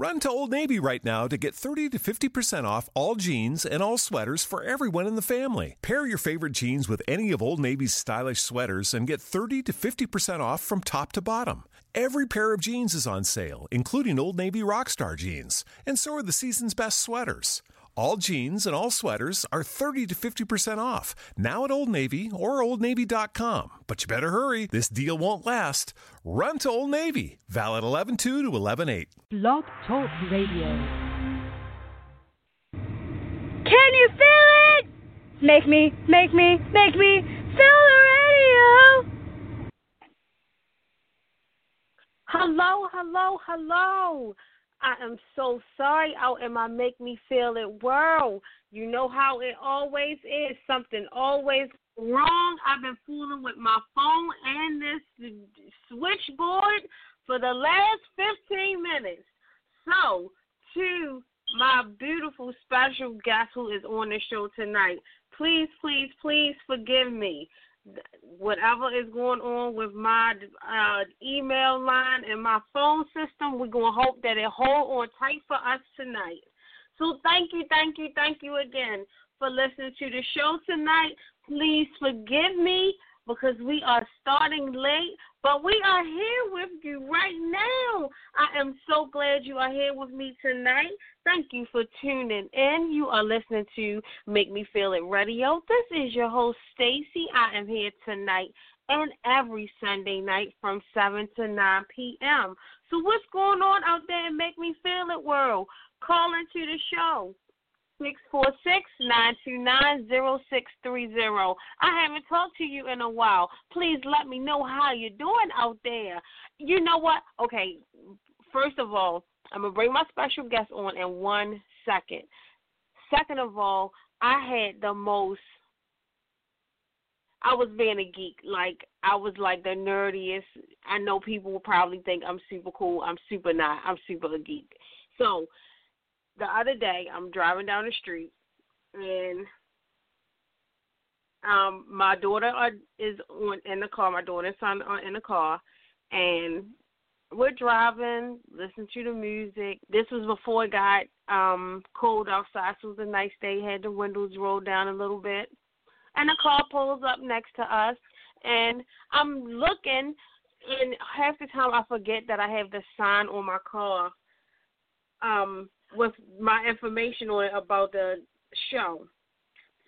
Run to Old Navy right now to get 30 to 50% off all jeans and all sweaters for everyone in the family. Pair your favorite jeans with any of Old Navy's stylish sweaters and get 30 to 50% off from top to bottom. Every pair of jeans is on sale, including Old Navy Rockstar jeans, and so are the season's best sweaters. All jeans and all sweaters are 30 to 50% off now at Old Navy or OldNavy.com. But you better hurry, this deal won't last. Run to Old Navy, valid 11 2 to 11 8. Blog Talk Radio. Can you feel it? Make me, make me, make me feel the radio. Hello, hello, hello. I am so sorry out in my make me feel it world. You know how it always is. Something always wrong. I've been fooling with my phone and this switchboard for the last 15 minutes. So, to my beautiful special guest who is on the show tonight, please, please, please forgive me whatever is going on with my uh, email line and my phone system, we're going to hope that it hold on tight for us tonight. So thank you, thank you, thank you again for listening to the show tonight. Please forgive me because we are starting late, but we are here with you right now. I am so glad you are here with me tonight. Thank you for tuning in. You are listening to Make Me Feel It Radio. This is your host, Stacy. I am here tonight and every Sunday night from 7 to 9 p.m. So, what's going on out there in Make Me Feel It world? Call into the show. 646-929-0630. I haven't talked to you in a while. Please let me know how you're doing out there. You know what? Okay, first of all, I'm going to bring my special guest on in one second. Second of all, I had the most I was being a geek. Like I was like the nerdiest. I know people will probably think I'm super cool. I'm super not. I'm super a geek. So the other day I'm driving down the street and um my daughter are, is on in the car. My daughter and son are in the car, and we're driving, listening to the music. This was before it got um cold outside, so it was a nice day. Had the windows rolled down a little bit, and the car pulls up next to us, and I'm looking, and half the time I forget that I have the sign on my car. Um, with my information on it about the show.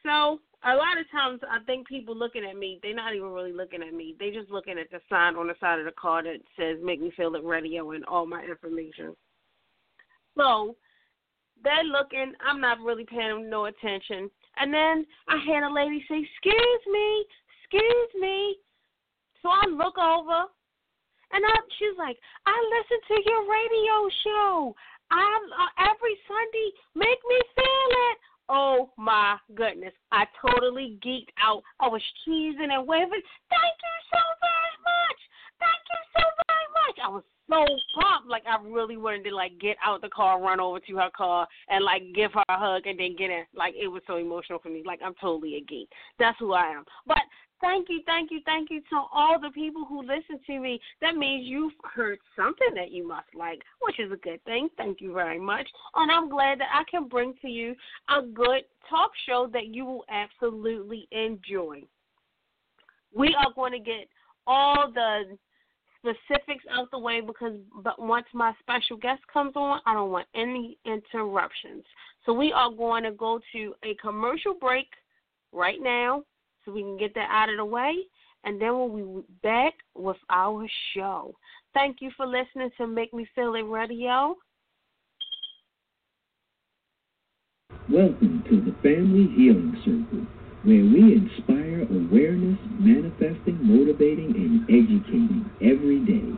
So a lot of times I think people looking at me, they're not even really looking at me. They're just looking at the sign on the side of the car that says "Make Me Feel It Radio" and all my information. So they're looking. I'm not really paying no attention. And then I had a lady say, "Excuse me, excuse me." So I look over, and I, she's like, "I listen to your radio show. I'm uh. Make me feel it. Oh my goodness! I totally geeked out. I was cheesing and waving. Thank you so very much. Thank you so very much. I was so pumped. Like I really wanted to like get out the car, run over to her car, and like give her a hug, and then get in. Like it was so emotional for me. Like I'm totally a geek. That's who I am. But thank you, thank you, thank you to all the people who listen to me. That means you've heard something that you must like, which is a good thing. Thank you very much. And I'm glad that I can bring to you a good talk show that you will absolutely enjoy. We are going to get all the specifics out the way because but once my special guest comes on, I don't want any interruptions. So we are going to go to a commercial break right now so we can get that out of the way. And then we'll be back with our show. Thank you for listening to Make Me Feel It Radio. Welcome to the Family Healing Circle, where we inspire awareness, manifesting, motivating, and educating every day.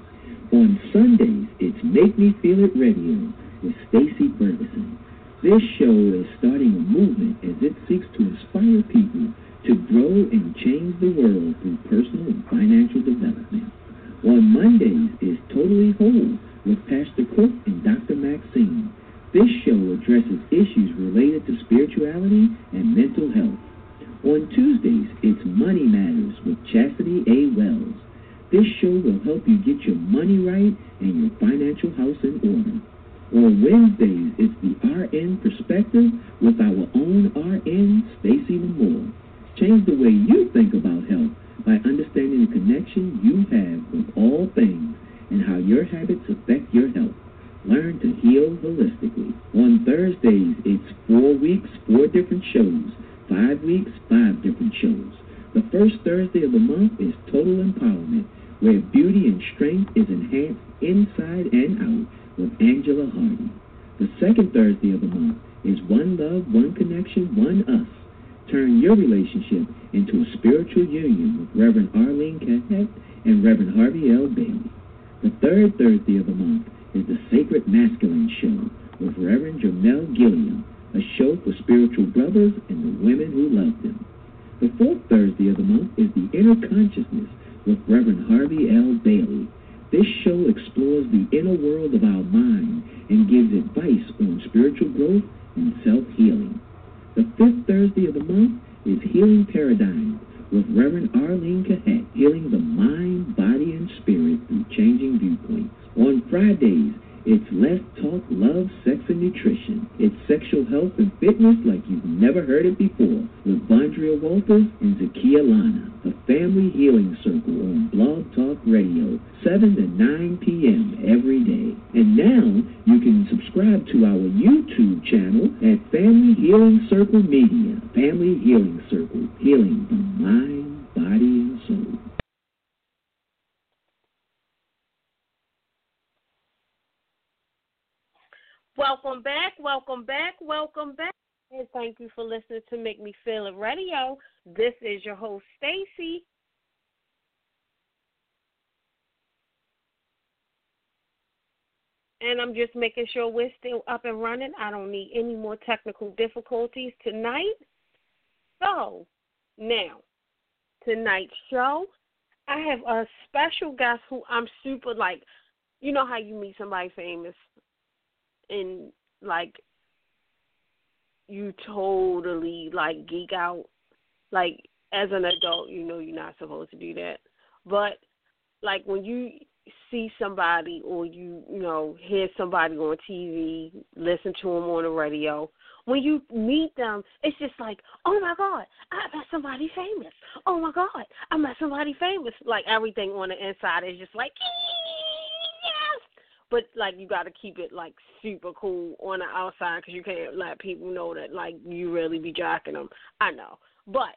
On Sundays, it's Make Me Feel It Radio with Stacy Ferguson. This show is starting a movement as it seeks to inspire people to grow and change the world through personal and financial development. On Mondays is Totally Whole with Pastor Cook and Dr. Maxine. This show addresses issues related to spirituality and mental health. On Tuesdays, it's Money Matters with Chastity A. Wells. This show will help you get your money right and your financial house in order. On On Wednesdays, it's the RN Perspective with our own RN, Stacy Moore. Change the way you think about health by understanding the connection you have with all things and how your habits affect your health. Learn to heal holistically. On Thursdays, it's four weeks, four different shows. Five weeks, five different shows. The first Thursday of the month is Total Empowerment, where beauty and strength is enhanced inside and out with Angela Hardy. The second Thursday of the month is One Love, One Connection, One Us Turn your relationship into a spiritual union with Reverend Arlene Cahet and Reverend Harvey L. Bailey. The third Thursday of the month is the Sacred Masculine Show with Reverend Jamel Gilliam, a show for spiritual brothers and the women who love them. The fourth Thursday of the month is the Inner Consciousness with Reverend Harvey L. Bailey. This show explores the inner world of our mind and gives advice on spiritual growth and self-healing. The fifth Thursday of the month is Healing Paradigm with Reverend Arlene Cahet, healing the mind, body, and spirit through changing viewpoints. On Fridays, it's Let's Talk Love, Sex, and Nutrition. It's sexual health and fitness like you've never heard it before with Vondria Walters and Zakia Lana. A family healing circle on Blog Talk Radio, 7 to 9 p.m. every day. And now you can subscribe to our YouTube channel at Family Healing Circle Media. Family Healing Circle, healing the mind, body, and soul. Welcome back, welcome back, welcome back. And thank you for listening to Make Me Feel It Radio. This is your host, Stacy. And I'm just making sure we're still up and running. I don't need any more technical difficulties tonight. So, now, tonight's show, I have a special guest who I'm super like, you know how you meet somebody famous and like you totally like geek out. Like as an adult you know you're not supposed to do that. But like when you see somebody or you you know hear somebody on TV listen to them on the radio when you meet them it's just like oh my god I met somebody famous. Oh my god I met somebody famous. Like everything on the inside is just like but like you got to keep it like super cool on the outside because you can't let people know that like you really be jacking them. I know, but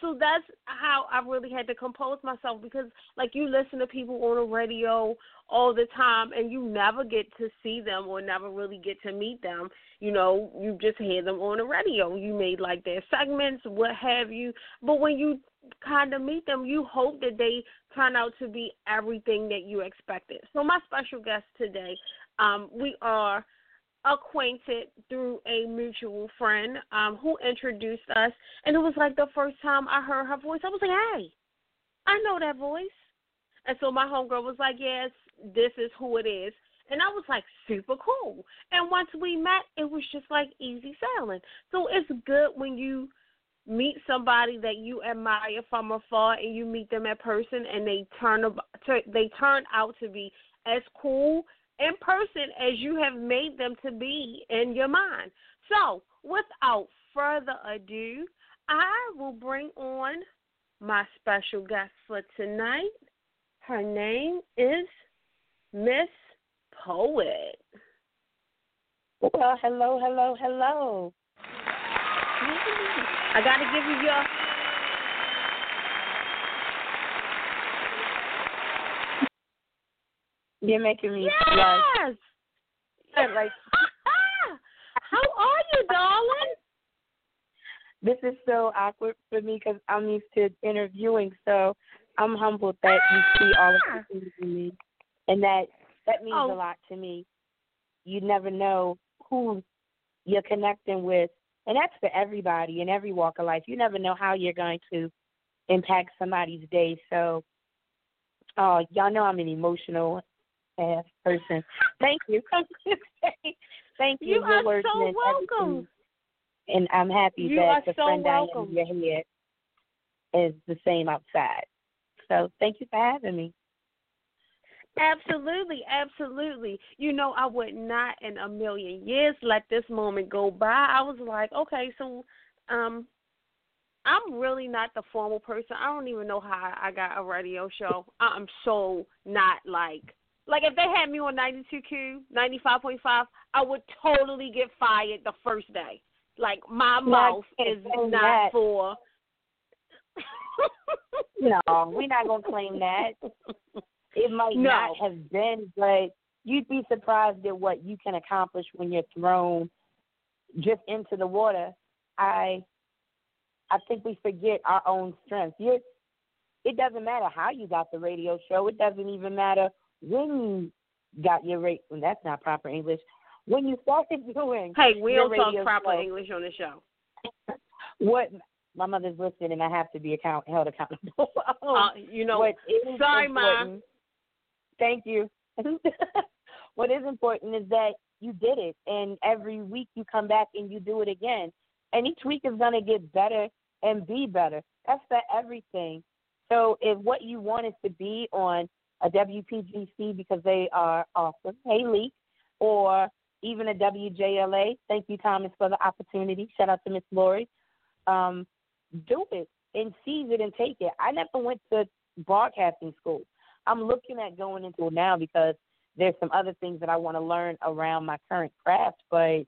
so that's how I really had to compose myself because like you listen to people on the radio all the time and you never get to see them or never really get to meet them. You know, you just hear them on the radio. You made like their segments, what have you. But when you kind of meet them, you hope that they turn out to be everything that you expected. So my special guest today, um, we are acquainted through a mutual friend um, who introduced us, and it was like the first time I heard her voice. I was like, "Hey, I know that voice," and so my homegirl was like, "Yes, this is who it is." And I was like super cool. And once we met, it was just like easy sailing. So it's good when you meet somebody that you admire from afar and you meet them in person and they turn they turn out to be as cool in person as you have made them to be in your mind. So, without further ado, I will bring on my special guest for tonight. Her name is Miss Poet. Well, hello, hello, hello. I got to give you your. You're making me yes. like. How are you, darling? This is so awkward for me because I'm used to interviewing, so I'm humbled that you see all of the ah! things in me, and that that means oh. a lot to me. You never know who you're connecting with and that's for everybody in every walk of life. You never know how you're going to impact somebody's day. So, uh, y'all know I'm an emotional ass person. Thank you. Thank you. You Your are words so meant welcome. Everything. And I'm happy you that the so friend welcome. I am in your head is the same outside. So thank you for having me. Absolutely, absolutely. You know, I would not in a million years let this moment go by. I was like, okay, so um I'm really not the formal person. I don't even know how I got a radio show. I'm so not like like if they had me on 92Q, 95.5, I would totally get fired the first day. Like my mouth is not that. for. no, we're not gonna claim that. It might No. not have been, but you'd be surprised at what you can accomplish when you're thrown just into the water. I I think we forget our own strength. You're, it doesn't matter how you got the radio show. It doesn't even matter when you got your rate. Well, that's not proper English. When you started doing Hey, we your don't talk proper show, English on the show. what my mother's listening, and I have to be account held accountable. Uh, you know, sorry, Mom. Thank you. what is important is that you did it, and every week you come back and you do it again, and each week is going to get better and be better. That's for everything. So if what you want is to be on a WPGC because they are awesome, hey Lee, or even a WJLA, thank you Thomas for the opportunity. Shout out to Miss Lori. Um, do it and seize it and take it. I never went to broadcasting school. I'm looking at going into it now because there's some other things that I want to learn around my current craft, but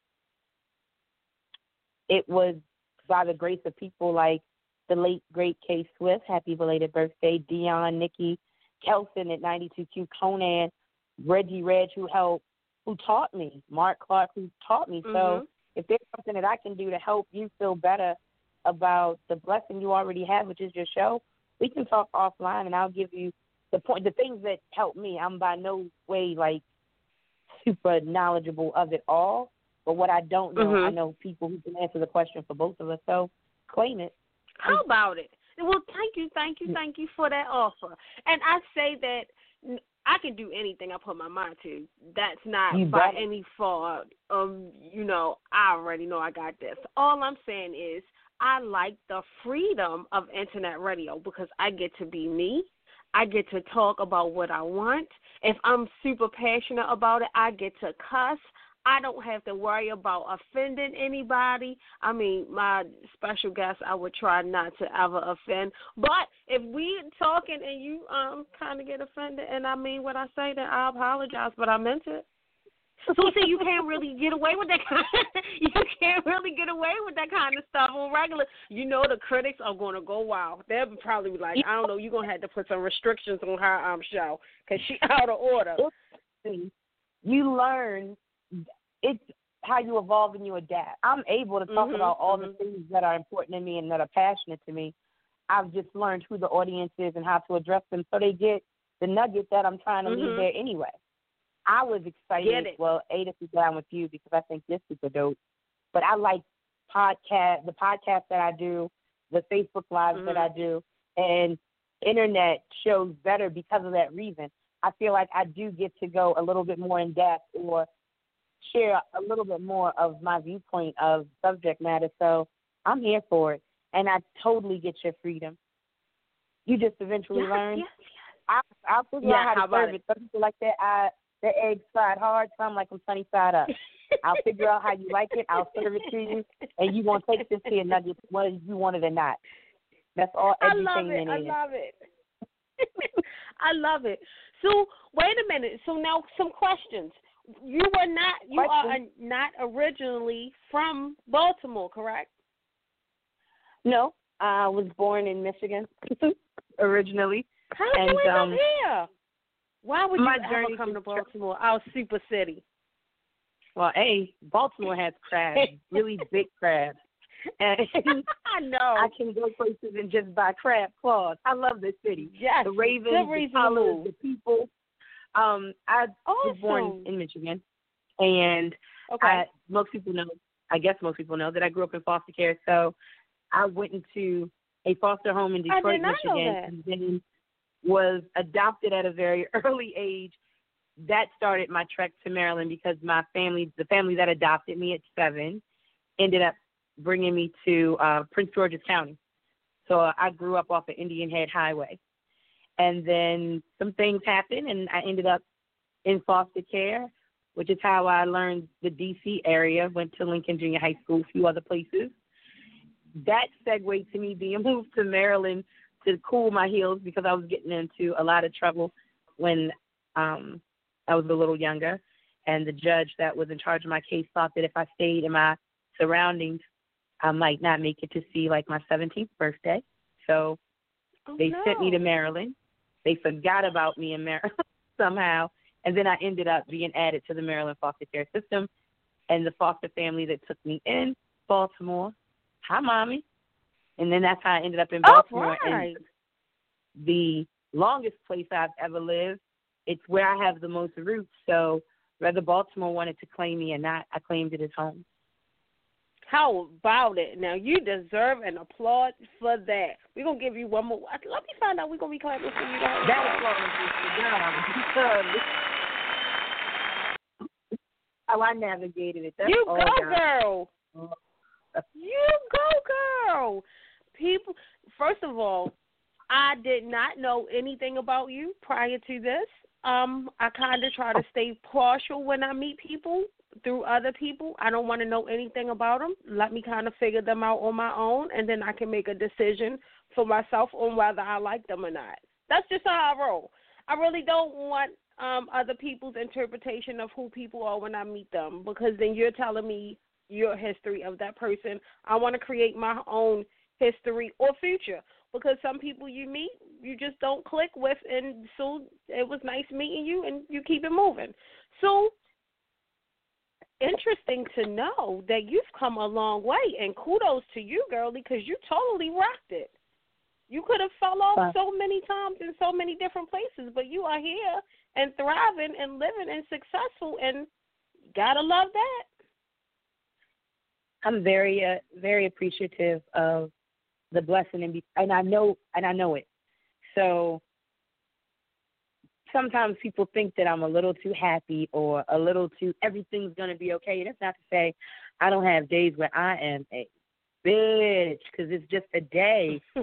it was by the grace of people like the late great K-Swift, happy belated birthday, Dion, Nikki, Kelson at 92Q, Conan, Reggie Reg, who helped, who taught me, Mark Clark, who taught me. Mhm. So if there's something that I can do to help you feel better about the blessing you already have, which is your show, we can talk offline, and I'll give you the point, the things that help me. I'm by no way like super knowledgeable of it all, but what I don't know, Mhm. I know people who can answer the question for both of us. So claim it. How about it? Well, thank you, thank you, thank you for that offer. And I say that I can do anything I put my mind to. That's not You by any fault. Um, you know, I already know I got this. All I'm saying is I like the freedom of internet radio because I get to be me. I get to talk about what I want. If I'm super passionate about it, I get to cuss. I don't have to worry about offending anybody. I mean, my special guest, I would try not to ever offend. But if we talking and you um kind of get offended, and I mean what I say, then I apologize. But I meant it. So see, you can't really get away with that. Kind you can't really get away with that kind of stuff on regular. You know, the critics are going to go wild. They'll probably be like, I don't know, you're gonna have to put some restrictions on her um show because she out of order. You learn it's how you evolve and you adapt. I'm able to talk Mhm, about all the mhm. things that are important to me and that are passionate to me. I've just learned who the audience is and how to address them so they get the nugget that I'm trying to leave Mhm. there anyway. I was excited. Well, A to sit down with you because I think you're super dope. But I like podcast, the podcast that I do, the Facebook lives that Mhm. I do, and internet shows better because of that reason. I feel like I do get to go a little bit more in depth or share a little bit more of my viewpoint of subject matter. So I'm here for it, and I totally get your freedom. You just eventually Yes, learn. yes, I I'll figure Yeah, out how to how serve it? it. Some people like that. I the eggs fried hard. Some like them sunny side up. I'll figure out how you like it. I'll serve it to you, and you gonna take this to your nuggets whether you want it or not. That's all I love it. I love it. I love it. So wait a minute. So now some questions. You were not. You are not originally from Baltimore, correct? No, I was born in Michigan originally. How did And, you end um, up here? Why would my you ever come to Baltimore, our super city? Well, A, Baltimore has crabs, really big crabs. And I know. I can go places and just buy crab claws. I love this city. yes. The ravens, the colors, the people. Um, I was born in Michigan, and Okay. I, most people know, I guess most people know that I grew up in foster care. So I went into a foster home in Detroit, did not know Michigan, and then was adopted at a very early age. That started my trek to Maryland because my family, the family that adopted me at seven, ended up bringing me to uh, Prince George's County. So I grew up off of Indian Head Highway. And then some things happened, and I ended up in foster care, which is how I learned the D.C. area. Went to Lincoln Junior High School, a few other places. That segued to me being moved to Maryland to cool my heels because I was getting into a lot of trouble when um I was a little younger. And the judge that was in charge of my case thought that if I stayed in my surroundings, I might not make it to see like my 17th birthday. So Oh, they no. sent me to Maryland. They forgot about me in Maryland somehow. And then I ended up being added to the Maryland foster care system. And the foster family that took me in, Baltimore. Hi, mommy. And then that's how I ended up in Oh, Baltimore. right. And the longest place I've ever lived, it's where I have the most roots. So whether Baltimore wanted to claim me or not, I claimed it as home. How about it? Now you deserve an applaud for that. We're gonna give you one more. Let me find out. We're gonna be clapping for you. Guys. That applause is for because How I navigated it. That's you all go, God. girl. Mm. You go, girl. People. First of all, I did not know anything about you prior to this. Um, I kind of try to stay partial when I meet people through other people. I don't want to know anything about them. Let me kind of figure them out on my own, and then I can make a decision for myself on whether I like them or not. That's just how I roll. I really don't want um other people's interpretation of who people are when I meet them because then you're telling me your history of that person. I want to create my own history or future because some people you meet you just don't click with and so it was nice meeting you and you keep it moving. So interesting to know that you've come a long way and kudos to you girl because you totally rocked it. You could have fell off so many times in so many different places, but you are here and thriving and living and successful and gotta love that. I'm very, uh, very appreciative of the blessing, and be- and I know, and I know it. So sometimes people think that I'm a little too happy or a little too everything's gonna be okay. That's not to say I don't have days where I am a bitch because it's just a day.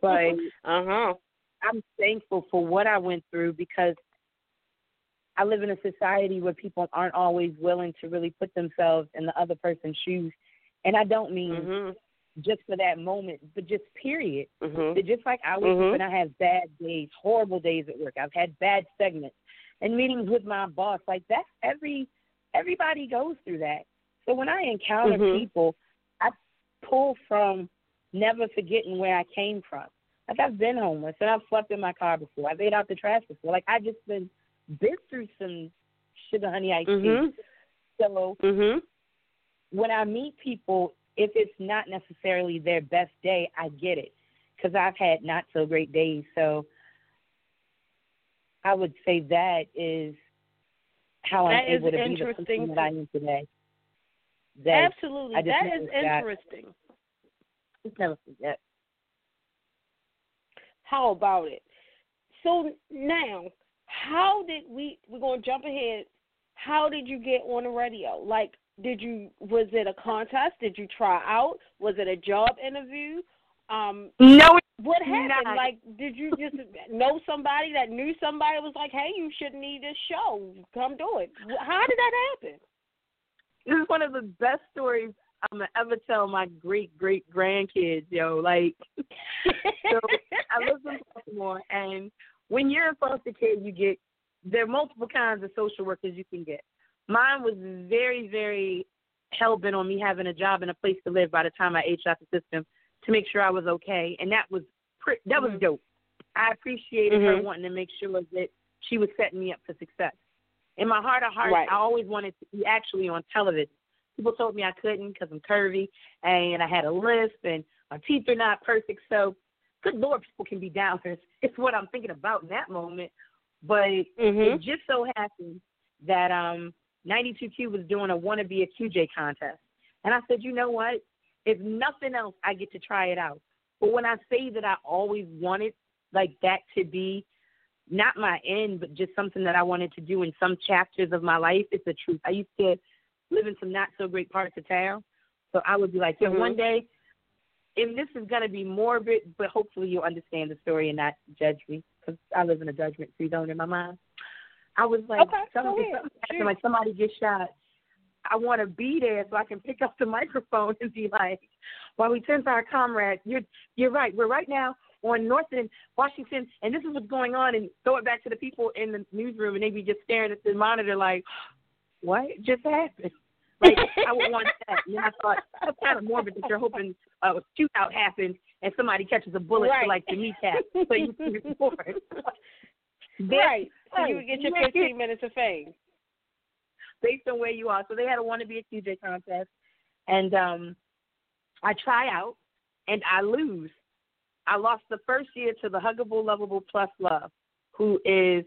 But uh huh. I'm thankful for what I went through because I live in a society where people aren't always willing to really put themselves in the other person's shoes. And I don't mean Mhm. Just for that moment, but just period. Mhm. But just like I wake up and I have bad days, horrible days at work. I've had bad segments and meetings with my boss. Like that's every everybody goes through that. So when I encounter Mhm. people, I pull from never forgetting where I came from. Like I've been homeless and I've slept in my car before. I've ate out the trash before. Like I just been been through some sugar honey iced Mhm. tea. So Mhm. when I meet people, if it's not necessarily their best day, I get it because I've had not so great days. So I would say that is how That I'm able to be the person that I am today. That Absolutely. that is just That never is forgot. interesting. just never forget. How about it? So now, how did we? We're gonna jump ahead. How did you get on the radio? Like, did you? Was it a contest? Did you try out? Was it a job interview? Um, No, what happened? not. Like, did you just know somebody that knew somebody was like, "Hey, you should need this show. Come do it." How did that happen? this is one of the best stories I'm gonna ever tell my great great grandkids. Yo, like So, I live in Baltimore, and when you're in foster care, you get there are multiple kinds of social workers you can get. Mine was very, very hell bent on me having a job and a place to live by the time I aged out the system to make sure I was okay, and that was pre- that was Mhm. dope. I appreciated her Mhm. wanting to make sure that she was setting me up for success. In my heart of hearts, Right. I always wanted to be actually on television. People told me I couldn't because I'm curvy and I had a lisp and my teeth are not perfect. So, good Lord, people can be downers. It's what I'm thinking about in that moment. But Mhm. it just so happened that um 92Q was doing a wanna be a QJ contest. And I said, you know what? If nothing else, I get to try it out. But when I say that I always wanted like that to be not my end, but just something that I wanted to do in some chapters of my life, it's the truth. I used to live in some not so great parts of town. So I would be like, yo, Mhm. one day, and this is going to be morbid, but hopefully you'll understand the story and not judge me. because I live in a judgment free zone in my mind. I was like, Okay, something happened, like somebody gets shot. I want to be there so I can pick up the microphone and be like, while we turn to our comrades, you're you're right. We're right now on North End, Washington, and this is what's going on, and throw it back to the people in the newsroom, and they be just staring at the monitor like, what just happened? Like I would want that. And I thought that's kind of morbid that you're hoping uh, a shootout happens and somebody catches a bullet Right. for like the kneecap, so you can report. right. So you would get your Yeah. 15 minutes of fame. based on where you are. So they had a want to be a QJ contest, and um, I try out and I lose. I lost the first year to the Huggable, Lovable Plus Love, who is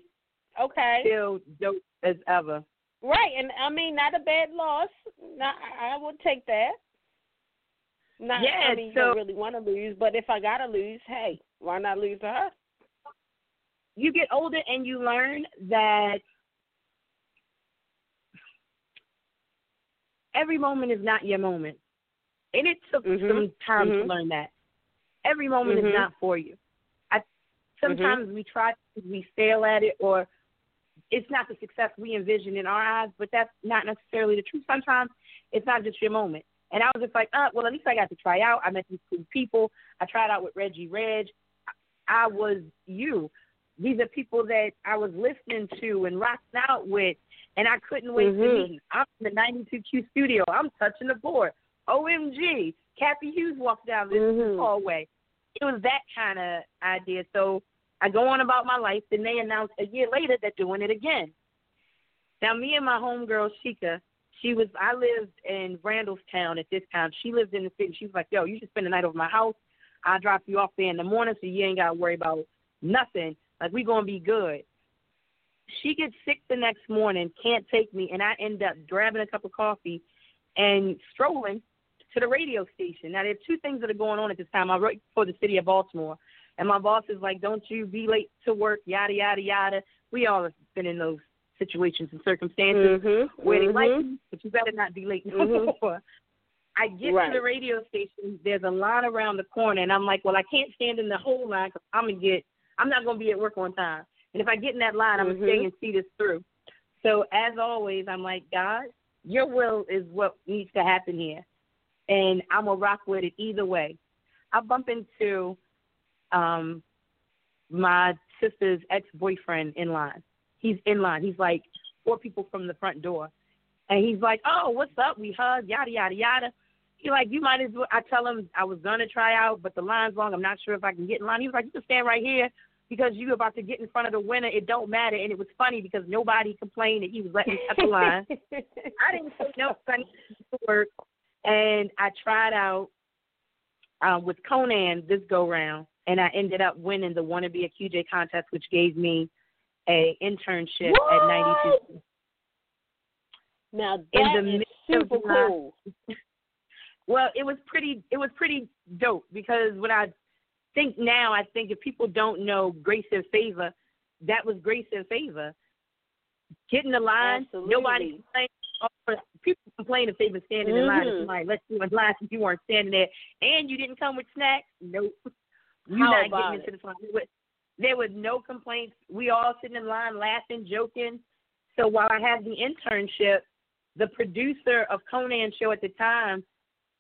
Okay. still dope as ever. Right, and I mean, not a bad loss. Not, I would take that. Not, Yeah, I mean, you don't really want to lose, but if I gotta lose, hey, why not lose to her? You get older and you learn that every moment is not your moment. And it took Mhm. some time to Mhm. learn that. Every moment Mhm. is not for you. I sometimes we try we fail at it or it's not the success we envision in our eyes, but that's not necessarily the truth. Sometimes it's not just your moment. And I was just like, uh, well, at least I got to try out. I met these cool people. I tried out with Reggie Reg. I was you. These are people that I was listening to and rocking out with, and I couldn't wait to Mhm. meet. I'm in the 92Q studio. I'm touching the board. OMG. Cathy Hughes walked down this Mhm. hallway. It was that kind of idea. So I go on about my life, and they announce a year later they're doing it again. Now, me and my homegirl, Shika, she was, I lived in Randallstown at this time. She lived in the city. She was like, yo, you should spend the night over my house. I'll drop you off there in the morning so you ain't got to worry about nothing. Like, we going to be good. She gets sick the next morning, can't take me, and I end up grabbing a cup of coffee and strolling to the radio station. Now, there are two things that are going on at this time. I work for the city of Baltimore, and my boss is like, don't you be late to work, yada, yada, yada. We all have been in those situations and circumstances Mm-hmm. where they like mm-hmm. you, but you better not be late no Mhm. more. I get Right. to the radio station. There's a line around the corner, and I'm like, well, I can't stand in the whole line because I'm gonna get. I'm not gonna be at work on time. And if I get in that line, I'm Mhm. gonna stay and see this through. So as always, I'm like, God, Your will is what needs to happen here, and I'm gonna rock with it either way. I bump into um my sister's ex boyfriend in line. He's in line. He's like four people from the front door. And he's like, Oh, what's up? We hug, yada yada yada. He like, You might as well I tell him I was gonna try out, but the line's long, I'm not sure if I can get in line. He was like, You can stand right here because you're about to get in front of the winner, it don't matter and it was funny because nobody complained that he was letting me cut the line. I didn't say no funny work and I tried out uh, with Conan this go round and I ended up winning the Wanna Be a QJ contest which gave me a internship at ninety two Now In the is super cool. Well, it was pretty it was pretty dope because when I think now I think if people don't know Grace and Favor, that was Grace and Favor. Getting the line, Absolutely. nobody complained. People complain if they've been standing in line. If Mhm. somebody let you in line and you weren't standing there, and you didn't come with snacks. Nope, you're How not getting into the line. There was- There was no complaints. We all sitting in line, laughing, joking. So while I had the internship, the producer of Conan show at the time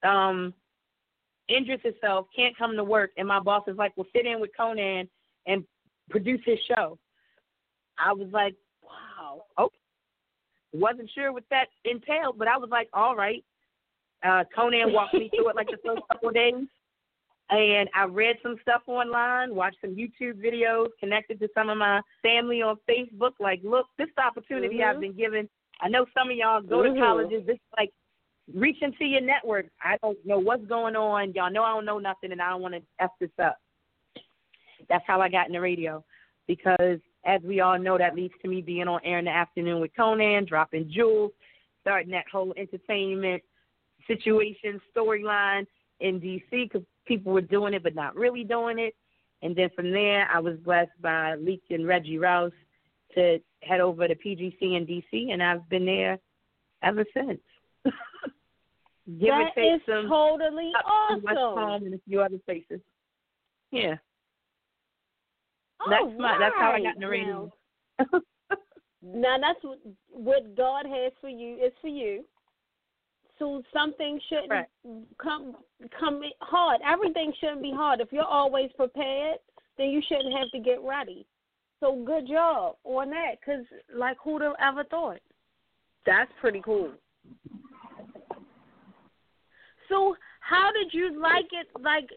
um injures herself, can't come to work, and my boss is like, "Well, sit in with Conan and produce his show." I was like, "Wow, okay." Wasn't sure what that entailed, but I was like, "All right." Uh, Conan walked me through it like the first couple of days, and I read some stuff online, watched some YouTube videos, connected to some of my family on Facebook. Like, look, this opportunity I've Mhm. been given. I know some of y'all go Mhm. to colleges. This is like reach into your network. I don't know what's going on. Y'all know I don't know nothing, and I don't want to f this up. That's how I got in the radio, because as we all know, that leads to me being on air in the afternoon with Conan, dropping jewels, starting that whole entertainment situation storyline in DC because people were doing it but not really doing it. And then from there, I was blessed by Leek and Reggie Rouse to head over to PGC in DC, and I've been there ever since. Give That is some totally in awesome. And a few other places. Yeah. that's All my that's how I got right in the radio. now. Now that's what, what God has for you is for you. So something shouldn't Right. come come hard. Everything shouldn't be hard. If you're always prepared, then you shouldn't have to get ready. So good job on that, because like who'd have ever thought? That's pretty cool. So how did you like it? Like,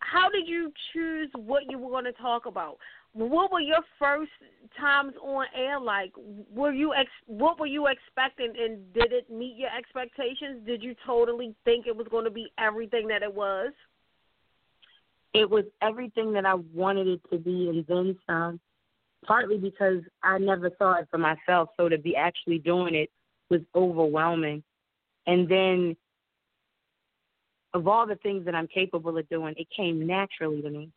how did you choose what you were going to talk about? What were your first times on air like? Were you ex- what were you expecting, and did it meet your expectations? Did you totally think it was going to be everything that it was? It was everything that I wanted it to be and then some. Partly because I never saw it for myself, so to be actually doing it was overwhelming. And then of all the things that I'm capable of doing, it came naturally to me.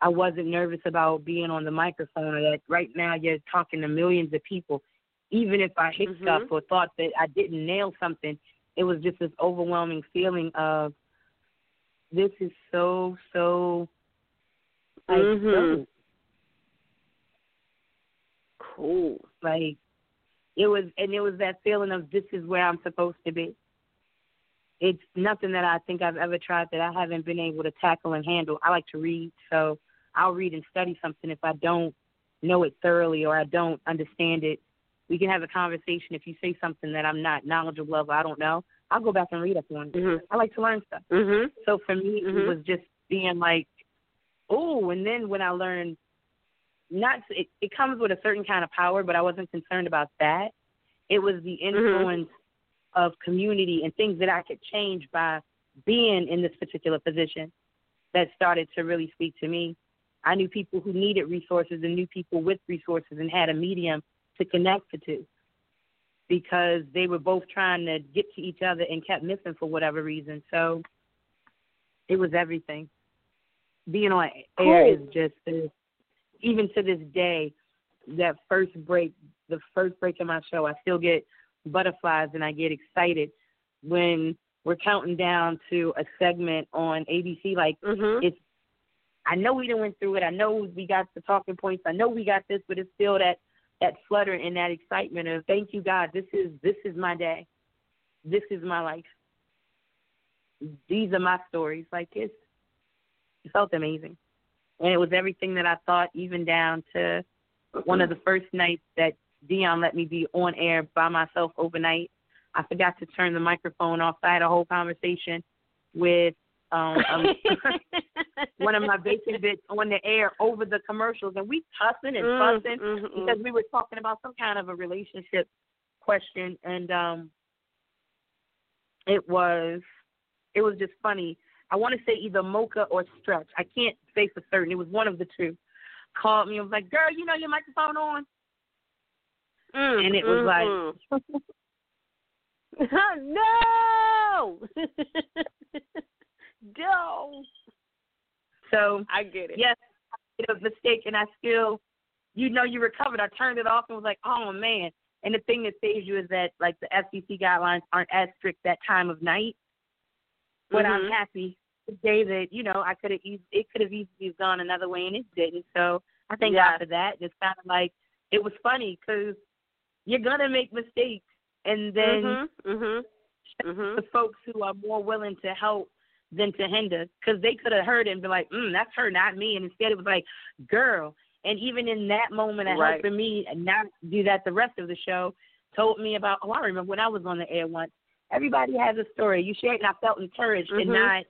I wasn't nervous about being on the microphone or that right now you're talking to millions of people. Even if I hit Mhm. stuff or thought that I didn't nail something, it was just this overwhelming feeling of this is so, so like Mhm. dope. Cool. Like it was and it was that feeling of this is where I'm supposed to be. It's nothing that I think I've ever tried that I haven't been able to tackle and handle. I like to read, so I'll read and study something if I don't know it thoroughly or I don't understand it. We can have a conversation if you say something that I'm not knowledgeable of, I don't know. I'll go back and read up on it. Mhm. I like to learn stuff. Mhm. So for me, Mhm. it was just being like, oh, and then when I learned, not it, it comes with a certain kind of power, but I wasn't concerned about that. It was the influence of community and things that I could change by being in this particular position that started to really speak to me. I knew people who needed resources and knew people with resources and had a medium to connect the two because they were both trying to get to each other and kept missing for whatever reason. So it was everything. Being on air is just even to this day. That first break, the first break of my show, I still get butterflies and I get excited when we're counting down to a segment on ABC. Like Mhm. it's, I know we went through it. I know we got the talking points. I know we got this, but it's still that that flutter and that excitement of thank you God. This is this is my day. This is my life. These are my stories. Like it's it felt amazing, and it was everything that I thought, even down to one of the first nights that Dion let me be on air by myself overnight. I forgot to turn the microphone off. I had a whole conversation with um, um one of my bacon bits on the air over the commercials, and we cussing and Mm, fussing mm, mm. because we were talking about some kind of a relationship question, and um, it was it was just funny. I want to say either Mocha or Stretch. I can't say for certain. It was one of the two. Called me and was like, "Girl, you know your microphone on?" Mm, and it was mm, like, mm. no, no. so I get it. yes, I made a mistake, and I still, you know, you recovered. I turned it off and was like, "Oh man." And the thing that saves you is that like the FCC guidelines aren't as strict that time of night. But I'm Mhm. happy today that you know I could have eas- it could have easily gone another way and it didn't. So I thank Yes. God for that. It's kind of like it was funny because you're gonna make mistakes, and then Mhm. Mhm. Mhm. the folks who are more willing to help than to hinder, because they could have heard it and be like, mm, "That's her, not me," and instead it was like, "Girl." And even in that moment of Right. helping me and not do that the rest of the show, told me about. Oh, I remember when I was on the air once. Everybody has a story. You shared, and I felt encouraged and Mhm. not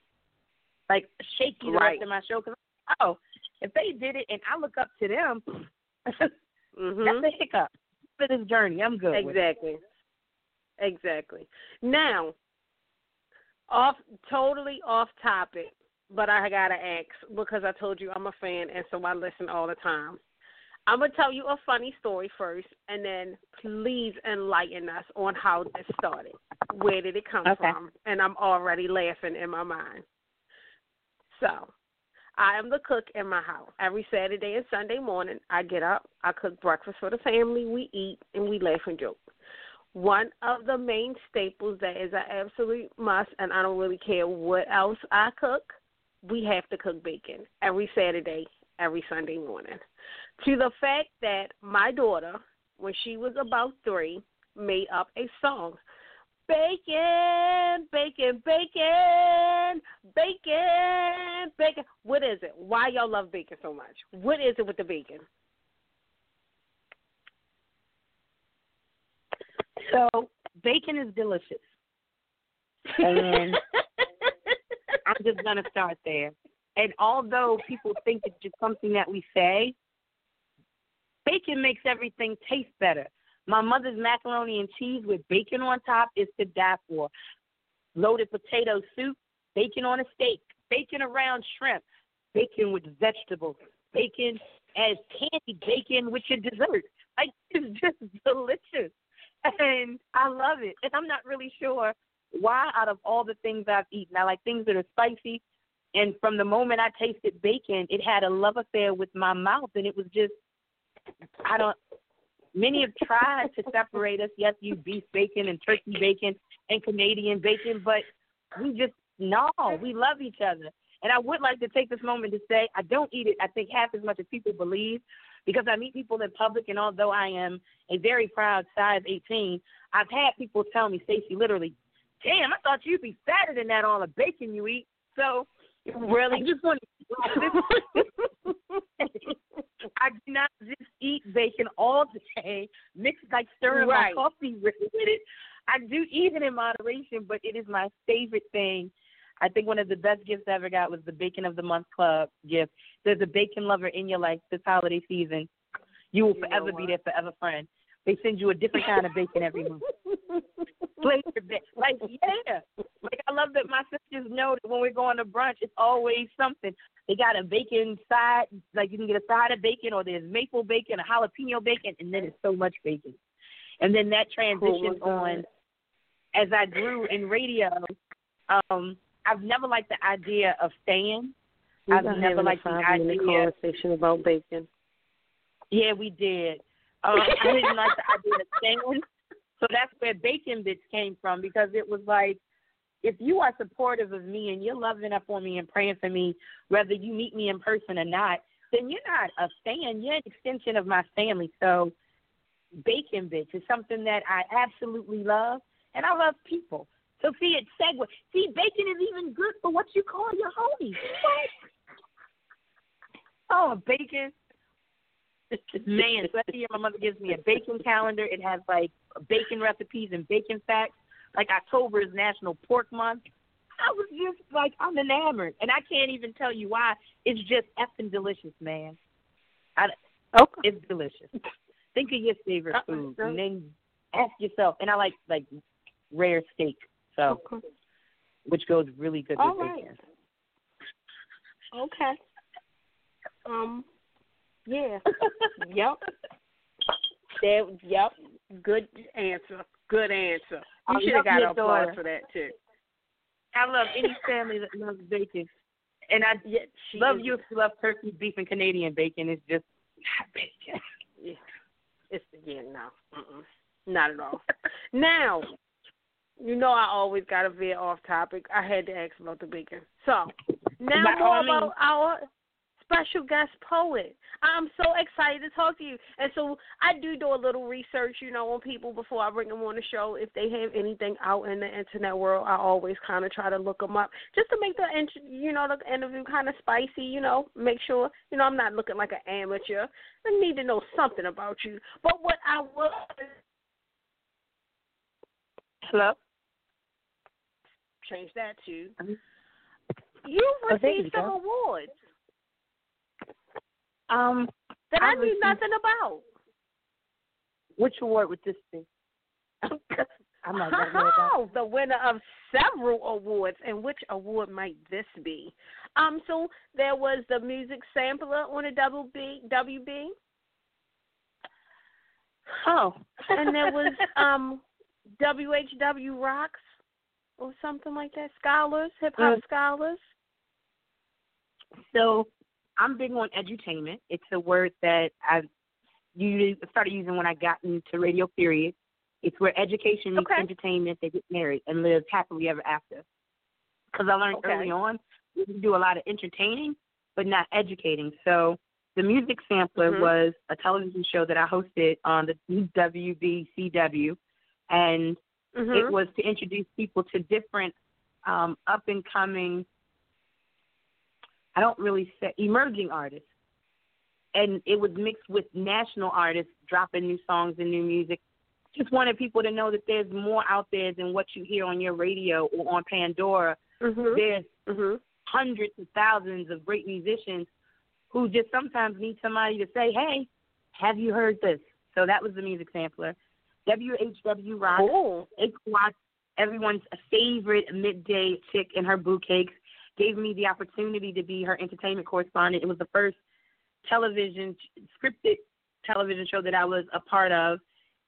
like shaky the Right. rest of my show. Because oh, if they did it and I look up to them, Mhm. that's a hiccup for this journey. I'm good. Exactly. Exactly. Now, off totally off topic, but I gotta ask because I told you I'm a fan and so I listen all the time. I'm gonna tell you a funny story first, and then please enlighten us on how this started. Where did it come Okay. from? And I'm already laughing in my mind. So, I am the cook in my house. Every Saturday and Sunday morning, I get up, I cook breakfast for the family, we eat, and we laugh and joke. One of the main staples that is an absolute must, and I don't really care what else I cook, we have to cook bacon every Saturday every Sunday morning. To the fact that my daughter, when she was about three, made up a song. Bacon, bacon, bacon, bacon, bacon. What is it? Why y'all love bacon so much? What is it with the bacon? So bacon is delicious. And I'm just gonna start there. And although people think it's just something that we say, bacon makes everything taste better. My mother's macaroni and cheese with bacon on top is to die for. Loaded potato soup, bacon on a steak, bacon around shrimp, bacon with vegetables, bacon as candy bacon with your dessert. Like it's just delicious. And I love it. And I'm not really sure why out of all the things I've eaten, I like things that are spicy. And from the moment I tasted bacon, it had a love affair with my mouth, and it was just, I don't. Many have tried to separate us. Yes, you beef bacon and turkey bacon and Canadian bacon, but we just no, we love each other. And I would like to take this moment to say I don't eat it. I think half as much as people believe, because I meet people in public, and although I am a very proud size 18, I've had people tell me, Stacey, literally, damn, I thought you'd be fatter than that all the bacon you eat. So really, I just want to. I do not just eat bacon all day, mix like stirring right. my coffee with it. I do eat it in moderation, but it is my favorite thing. I think one of the best gifts I ever got was the Bacon of the Month Club gift. There's a bacon lover in your life this holiday season. You will You forever be their forever friend. They send you a different kind of bacon every month. Flavor bacon. Like, yeah. Like, I love that my sisters know that when we're going to brunch, it's always something. They got a bacon side, like you can get a side of bacon, or there's maple bacon, a jalapeno bacon, and then it's so much bacon. And then that transitions Oh, God. on as I grew in radio. Um, I've never liked the idea of staying. I've never liked the idea. conversation about bacon. Yeah, we did. Um, I didn't like the idea of staying. So that's where Bacon Bits came from because it was like, if you are supportive of me and you're loving up on me and praying for me, whether you meet me in person or not, then you're not a fan. You're an extension of my family. So Bacon Bits is something that I absolutely love, and I love people. So see, it segue. See, bacon is even good for what you call your homies. What? Oh, bacon. Man, so every year my mother gives me a bacon calendar. It has like bacon recipes and bacon facts. Like October is National Pork Month. I was just like I'm enamored, and I can't even tell you why. It's just effing delicious, man. I, Okay. it's delicious. Think of your favorite Uh, food, and then ask yourself. And I like like rare steak, so which goes really good All with right. bacon. Okay. Um. Yeah. yep. There. Yep. Good answer. Good answer. You should have got an applause for that too. I love any family that loves bacon, and I Yeah, she love is- you if you love turkey, beef, and Canadian bacon. It's just not bacon. Yeah. It's yeah, no, Mm-mm. not at all. now, you know I always got to veer off topic. I had to ask about the bacon. So now By more about means. our special guest poet. I'm so excited to talk to you. And so I do do a little research, you know, on people before I bring them on the show. If they have anything out in the internet world, I always kind of try to look them up just to make the you know the interview kind of spicy. You know, make sure you know I'm not looking like an amateur. I need to know something about you. But what I will Hello. change that to Mhm. you Oh, there you received some go. awards Um, that I I, knew nothing about. which award would this be? I'm not gonna know about. Oh, the winner of several awards, and which award might this be? Um, so there was the music sampler on a double B WB, Oh, and there was um WHW Rocks or something like that. Scholars, hip hop Mm. scholars. So I'm big on edutainment. It's a word that I started using when I got into radio. Period. It's where education meets Okay. entertainment. They get married and live happily ever after. Because I learned Okay. early on we can do a lot of entertaining, but not educating. So The music sampler Mhm. was a television show that I hosted on the WBCW, and Mhm. it was to introduce people to different um, up and coming. I don't really say emerging artists, and it was mixed with national artists dropping new songs and new music. Just wanted people to know that there's more out there than what you hear on your radio or on Pandora. Mhm. There's Mhm. hundreds of thousands of great musicians who just sometimes need somebody to say, "Hey, have you heard this?" So that was the music sampler. WHW Rock. Cool. Watched everyone's favorite midday chick in her boo cakes. Gave me the opportunity to be her entertainment correspondent. It was the first television scripted television show that I was a part of.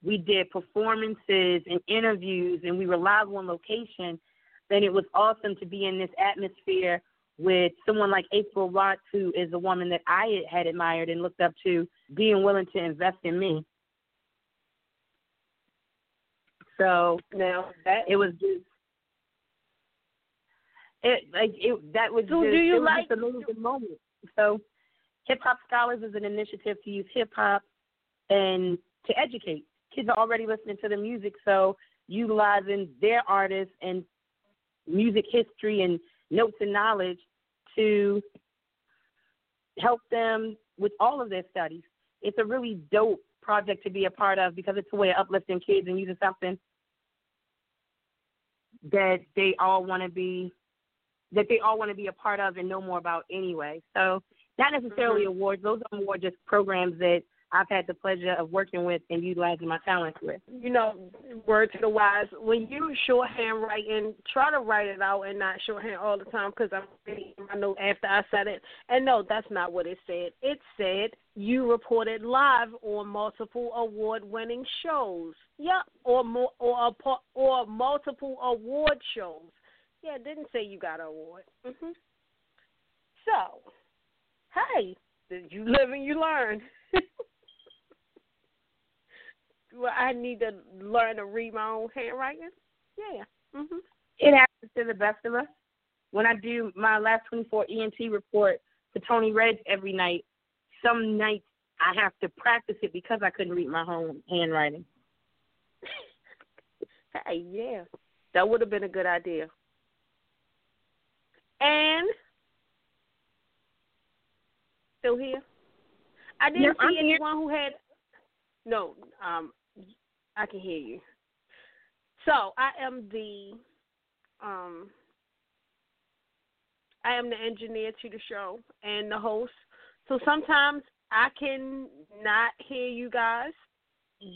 We did performances and interviews, and we were live on location. Then it was awesome to be in this atmosphere with someone like April Watts, who is a woman that I had admired and looked up to, being willing to invest in me. So Now that it was just it like it that was So just, do you like- amazing moment. So Hip Hop Scholars is an initiative to use hip hop and to educate. Kids are already listening to the music, so utilizing their artists and music history and notes and knowledge to help them with all of their studies. It's a really dope project to be a part of because it's a way of uplifting kids and using something that they all want to be that they all want to be a part of and know more about anyway. So not necessarily mm-hmm. awards; those are more just programs that I've had the pleasure of working with and utilizing my talents with. you know, word to the wise, when you shorthand writing, try to write it out and not shorthand all the time because I'm reading my note after I said it. And no, that's not what it said. It said you reported live on multiple award-winning shows. Yeah, or more, or a, or multiple award shows. Yeah, didn't say you got an award. hmm So, hey, did you live and you learn? well, I need to learn to read my own handwriting. Yeah. Mhm. It happens to the best of us. When I do my last 24 ENT report to Tony Red every night, some nights I have to practice it because I couldn't read my own handwriting. Hey, yeah, that would have been a good idea. And still here. I didn't Yeah, see I'm here. anyone who had. No, um, I can hear you. So I am the, um, I am the engineer to the show and the host. So sometimes I can not hear you guys,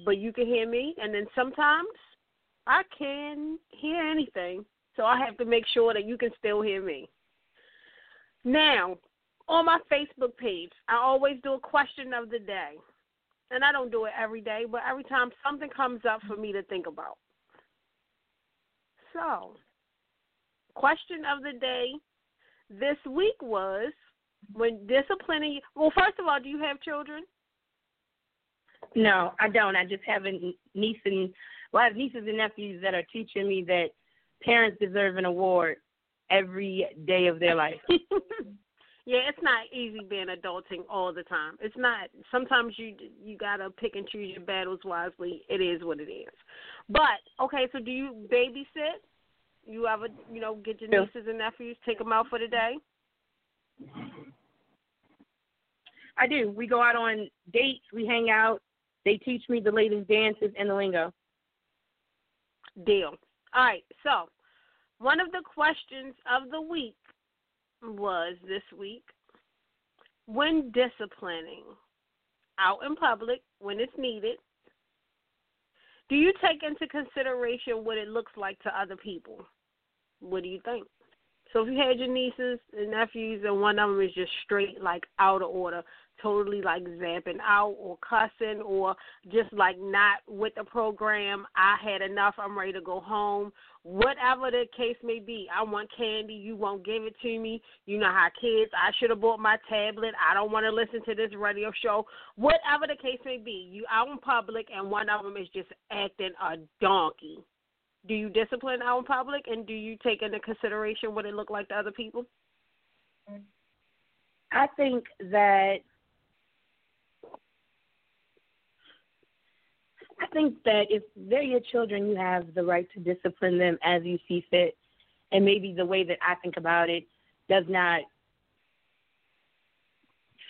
but you can hear me, and then sometimes I can hear anything. So I have to make sure that you can still hear me. Now, on my Facebook page, I always do a question of the day. And I don't do it every day, but every time something comes up for me to think about. So, question of the day this week was when disciplining. Well, first of all, do you have children? No, I don't. I just have a niece and well, I have nieces and nephews that are teaching me that parents deserve an award every day of their life. yeah, it's not easy being adulting all the time. It's not. Sometimes you you gotta pick and choose your battles wisely. It is what it is. But okay, so do you babysit? You ever you know get your nieces and nephews take them out for the day? I do. We go out on dates. We hang out. They teach me the latest dances and the lingo. Deal. All right. So one of the questions of the week was this week when disciplining out in public when it's needed. Do you take into consideration what it looks like to other people? What do you think? So if you had your nieces and nephews and one of them is just straight like out of order, totally like zapping out or cussing or just like not with the program, I had enough, I'm ready to go home. Whatever the case may be, I want candy, you won't give it to me. You know how kids, I should have bought my tablet. I don't want to listen to this radio show. Whatever the case may be, you out in public and one of them is just acting a donkey do you discipline our public and do you take into consideration what it looked like to other people? I think that I think that if they're your children, you have the right to discipline them as you see fit. And maybe the way that I think about it does not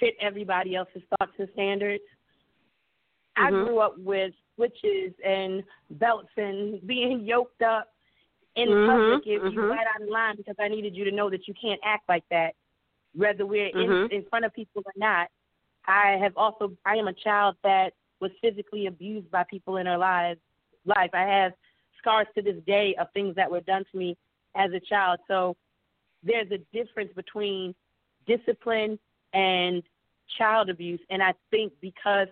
fit everybody else's thoughts and standards. Mm-hmm. I grew up with switches and belts and being yoked up in Mhm, public if you mhm. got out of line because I needed you to know that you can't act like that, whether we're in, in front of people or not. I have also I am a child that was physically abused by people in her lives life. I have scars to this day of things that were done to me as a child. So there's a difference between discipline and child abuse and I think because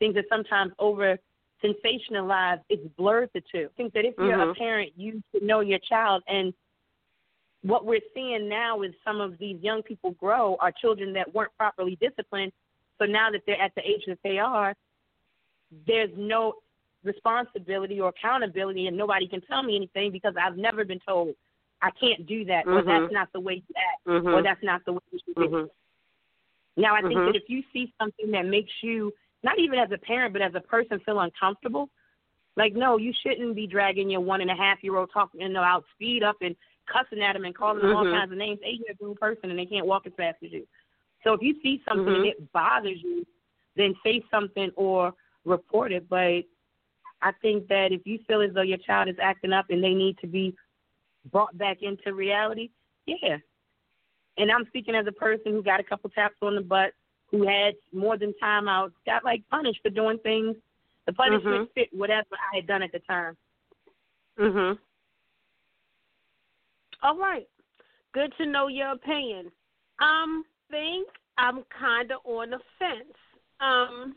things are sometimes over sensationalized, it's blurred the two. I think that if you're a Mhm. parent, you should know your child. And what we're seeing now is some of these young people grow are children that weren't properly disciplined. So now that they're at the age that they are, there's no responsibility or accountability, and nobody can tell me anything because I've never been told I can't do that, or Mhm. that's not the way you act, or Mhm. that's not the way you should do it. Mhm. Now, I think Mhm. that if you see something that makes you, not even as a parent, but as a person, feel uncomfortable, like, no, you shouldn't be dragging your one and a half year old talking you know, out speed up and cussing at him and calling him all Mhm. kinds of names. Are a grown person and they can't walk as fast as you. So if you see something and Mhm. it bothers you, then say something or report it. But I think that if you feel as though your child is acting up and they need to be brought back into reality, yeah, and I'm speaking as a person who got a couple taps on the butt, who had more than timeouts, got like punished for doing things. The punishment Mhm. fit whatever I had done at the time. Mhm. All right. Good to know your opinion. Um, think I'm kind of on the fence. Um,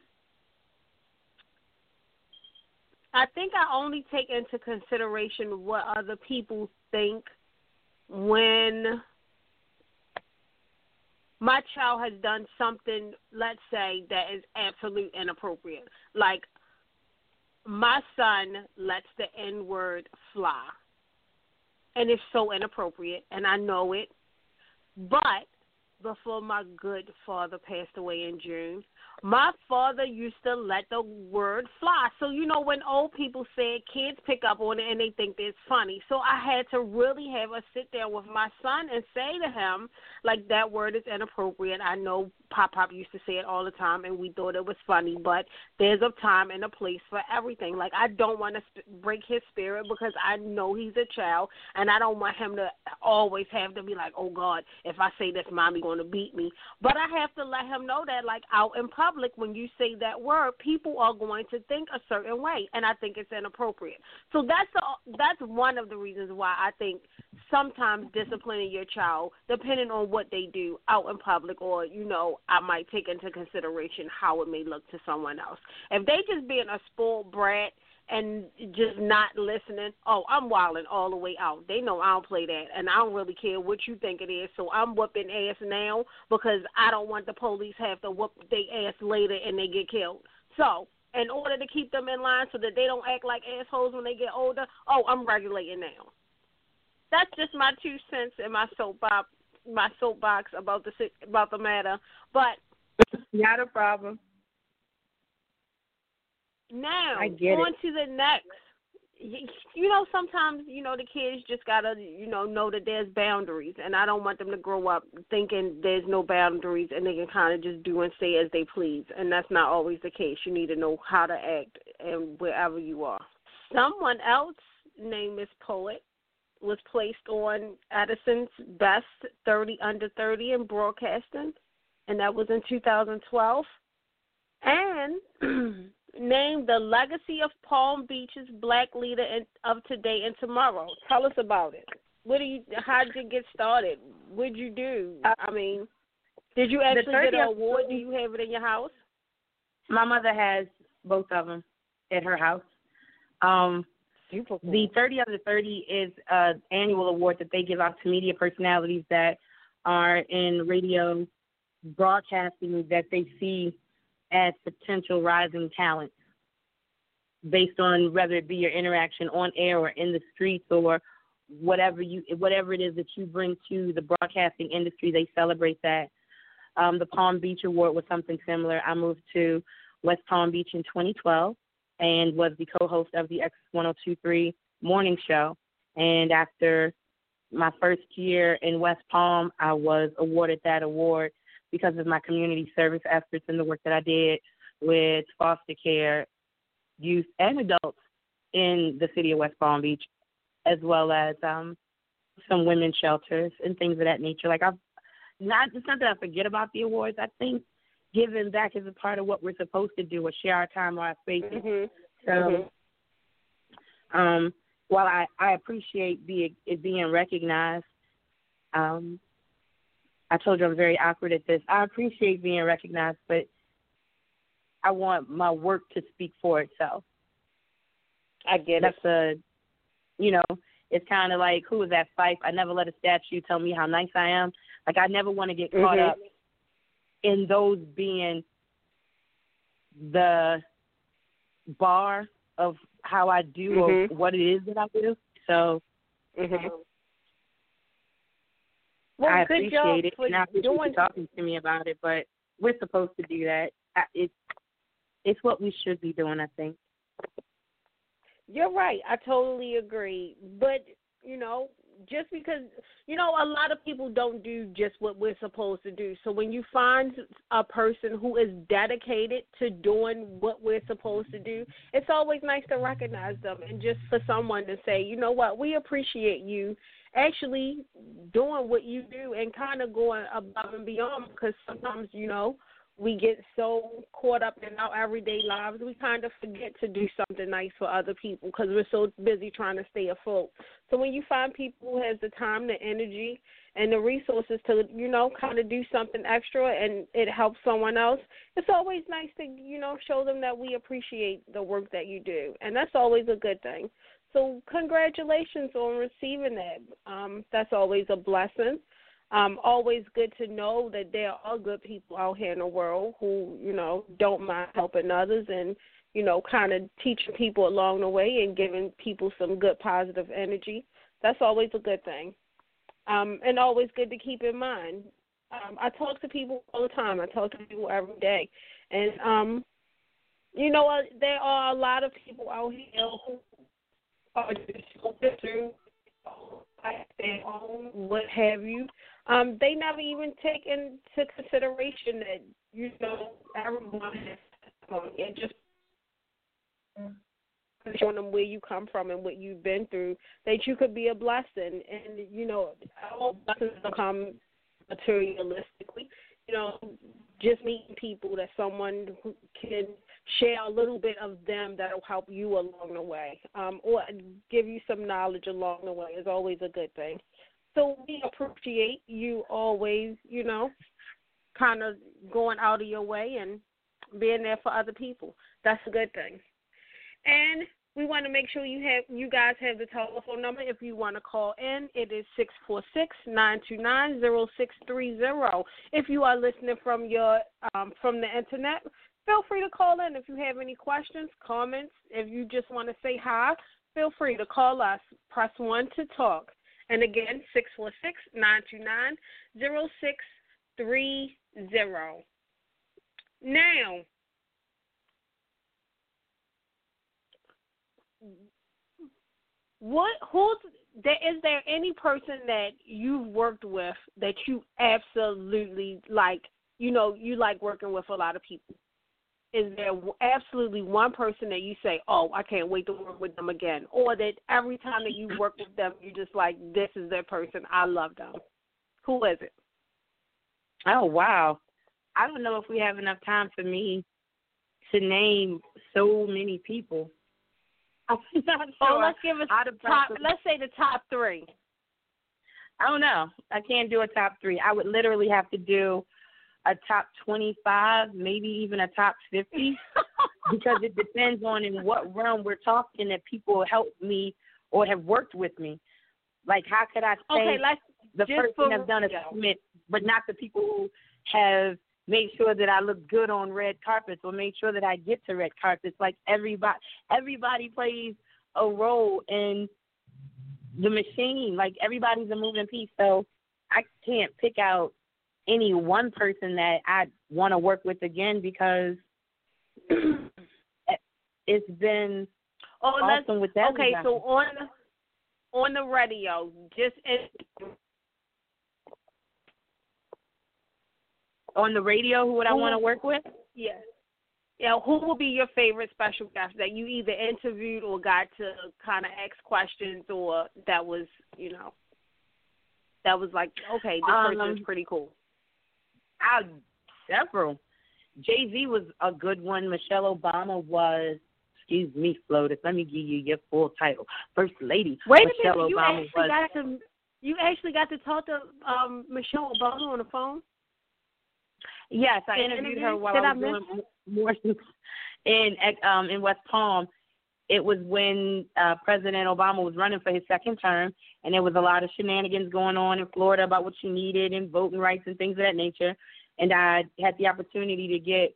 I think I only take into consideration what other people think when my child has done something, let's say, that is absolute inappropriate. Like my son lets the N word fly. And it's so inappropriate and I know it. But before my good father passed away in June, my father used to let the word fly. So you know when old people say it, kids pick up on it and they think it's funny. So I had to really have a sit down with my son and say to him, like that word is inappropriate. I know Pop Pop used to say it all the time and we thought it was funny, but there's a time and a place for everything. Like I don't want to sp- break his spirit because I know he's a child and I don't want him to always have to be like, "Oh God, if I say this, mommy going to beat me." But I have to let him know that like out in public when you say that word, people are going to think a certain way and I think it's inappropriate. So that's the, that's one of the reasons why I think sometimes disciplining your child depending on what they do out in public or you know I might take into consideration how it may look to someone else. If they just being a spoiled brat and just not listening, oh, I'm wilding all the way out. They know I don't play that, and I don't really care what you think it is. So I'm whooping ass now because I don't want the police have to whoop their ass later and they get killed. So in order to keep them in line so that they don't act like assholes when they get older, oh, I'm regulating now. That's just my two cents in my soapbox, my soapbox about the about the matter. But Not a problem. now I get on it. to the next. You know, sometimes you know the kids just gotta you know know that there's boundaries, and I don't want them to grow up thinking there's no boundaries and they can kind of just do and say as they please, and that's not always the case. You need to know how to act and wherever you are. Someone else named Miss Poet was placed on Edison's Best 30 Under 30 in Broadcasting, and that was in 2012. And named the Legacy of Palm Beach's Black Leader in, of Today and Tomorrow. Tell us about it. What do you? How did you get started? What'd you do? I mean, did you actually get 30 an award? Do you have it in your house? My mother has both of them at her house. Um, The 30 under 30 is an annual award that they give out to media personalities that are in radio broadcasting that they see as potential rising talents based on whether it be your interaction on air or in the streets or whatever you whatever it is that you bring to the broadcasting industry they celebrate that. Um, the palm beach award was something similar. I moved to west palm beach in 2012 and was the co-host of the X1023 morning show. And after my first year in West Palm, I was awarded that award because of my community service efforts and the work that I did with foster care, youth, and adults in the city of West Palm Beach, as well as um, some women's shelters and things of that nature. Like I've not it's not that I forget about the awards. I think giving back is a part of what we're supposed to do, or share our time or our spaces. Mm-hmm. So, mm-hmm. um, while I I appreciate be, it being recognized, um, I told you I'm very awkward at this. I appreciate being recognized, but I want my work to speak for itself. I get That's it. a, you know, it's kind of like who was that Phife? I never let a statue tell me how nice I am. Like I never want to get caught Mhm. up in those being the bar of how I do Mhm. or what it is that I do. So Mhm. Well, I good job appreciate it, for and I appreciate doing you talking to me about it. But we're supposed to do that. I- It's it's what we should be doing. I think. You're right. I totally agree. But, you know, just because, you know, a lot of people don't do just what we're supposed to do. So when you find a person who is dedicated to doing what we're supposed to do, it's always nice to recognize them and just for someone to say, you know what, we appreciate you actually doing what you do and kind of going above and beyond because sometimes, you know, we get so caught up in our everyday lives, we kind of forget to do something nice for other people because we're so busy trying to stay afloat. So when you find people who has the time, the energy, and the resources to, you know, kind of do something extra and it helps someone else, it's always nice to, you know, show them that we appreciate the work that you do, and that's always a good thing. So congratulations on receiving that. Um, that's always a blessing um, always good to know that there are good people out here in the world who, you know, don't mind helping others and, you know, kind of teaching people along the way and giving people some good positive energy. That's always a good thing. Um, and always good to keep in mind. Um, I talk to people all the time. I talk to people every day. And, um, you know, uh, there are a lot of people out here who are just going through their own, what have you um, they never even take into consideration that you know everyone has testimony and just showing them where you come from and what you've been through that you could be a blessing. And you know all blessings don't come materialistically. You know just meeting people that someone who can share a little bit of them that'll help you along the way um, or give you some knowledge along the way is always a good thing so we appreciate you always, you know, kind of going out of your way and being there for other people. That's a good thing. And we want to make sure you have you guys have the telephone number if you want to call in. It is six four six nine two nine zero six three zero. If you are listening from your um, from the internet, feel free to call in if you have any questions, comments. If you just want to say hi, feel free to call us. Press one to talk. And again, 646 929 0630. Now, what there is there any person that you've worked with that you absolutely like you know you like working with a lot of people is there absolutely one person that you say, "Oh, I can't wait to work with them again," or that every time that you work with them, you're just like, "This is their person. I love them." Who is it? Oh wow, I don't know if we have enough time for me to name so many people. I'm not oh, sure. Oh, let's give us top. Let's say the top three. I don't know. I can't do a top three. I would literally have to do a top 25, maybe even a top 50, because it depends on in what realm we're talking that people help me or have worked with me. Like, how could I say Okay, the person for has done a real. segment, but not the people who have made sure that I look good on red carpets or made sure that I get to red carpets. Like everybody, everybody plays a role in the machine. Like everybody's a moving piece. So I can't pick out any one person that I want to work with again because it's been oh, awesome with that. Okay, so on on the radio, just on the radio, who would I want to work with? Yes. Yeah, who will be your favorite special guest that you either interviewed or got to kind of ask questions or that was, you know, that was like, okay, this um, person is pretty cool? I several. Jay Z was a good one. Michelle Obama was. Excuse me, Flotus. Let me give you your full title. First Lady. Wait Michelle a minute. You Obama actually was, got to. You actually got to talk to um Michelle Obama on the phone. Yes, I interviewed her while Did I I was miss doing more in um in West Palm. It was when uh President Obama was running for his second term, and there was a lot of shenanigans going on in Florida about what she needed and voting rights and things of that nature. And I had the opportunity to get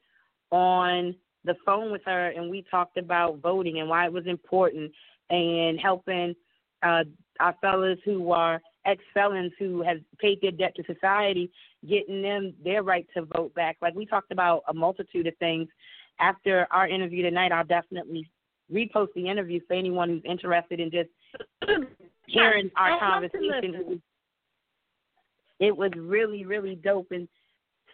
on the phone with her, and we talked about voting and why it was important, and helping uh our fellas who are ex felons who have paid their debt to society, getting them their right to vote back. Like we talked about a multitude of things. After our interview tonight, I'll definitely repost the interview for anyone who's interested in just hearing our I'd love to conversation. It was really, really dope and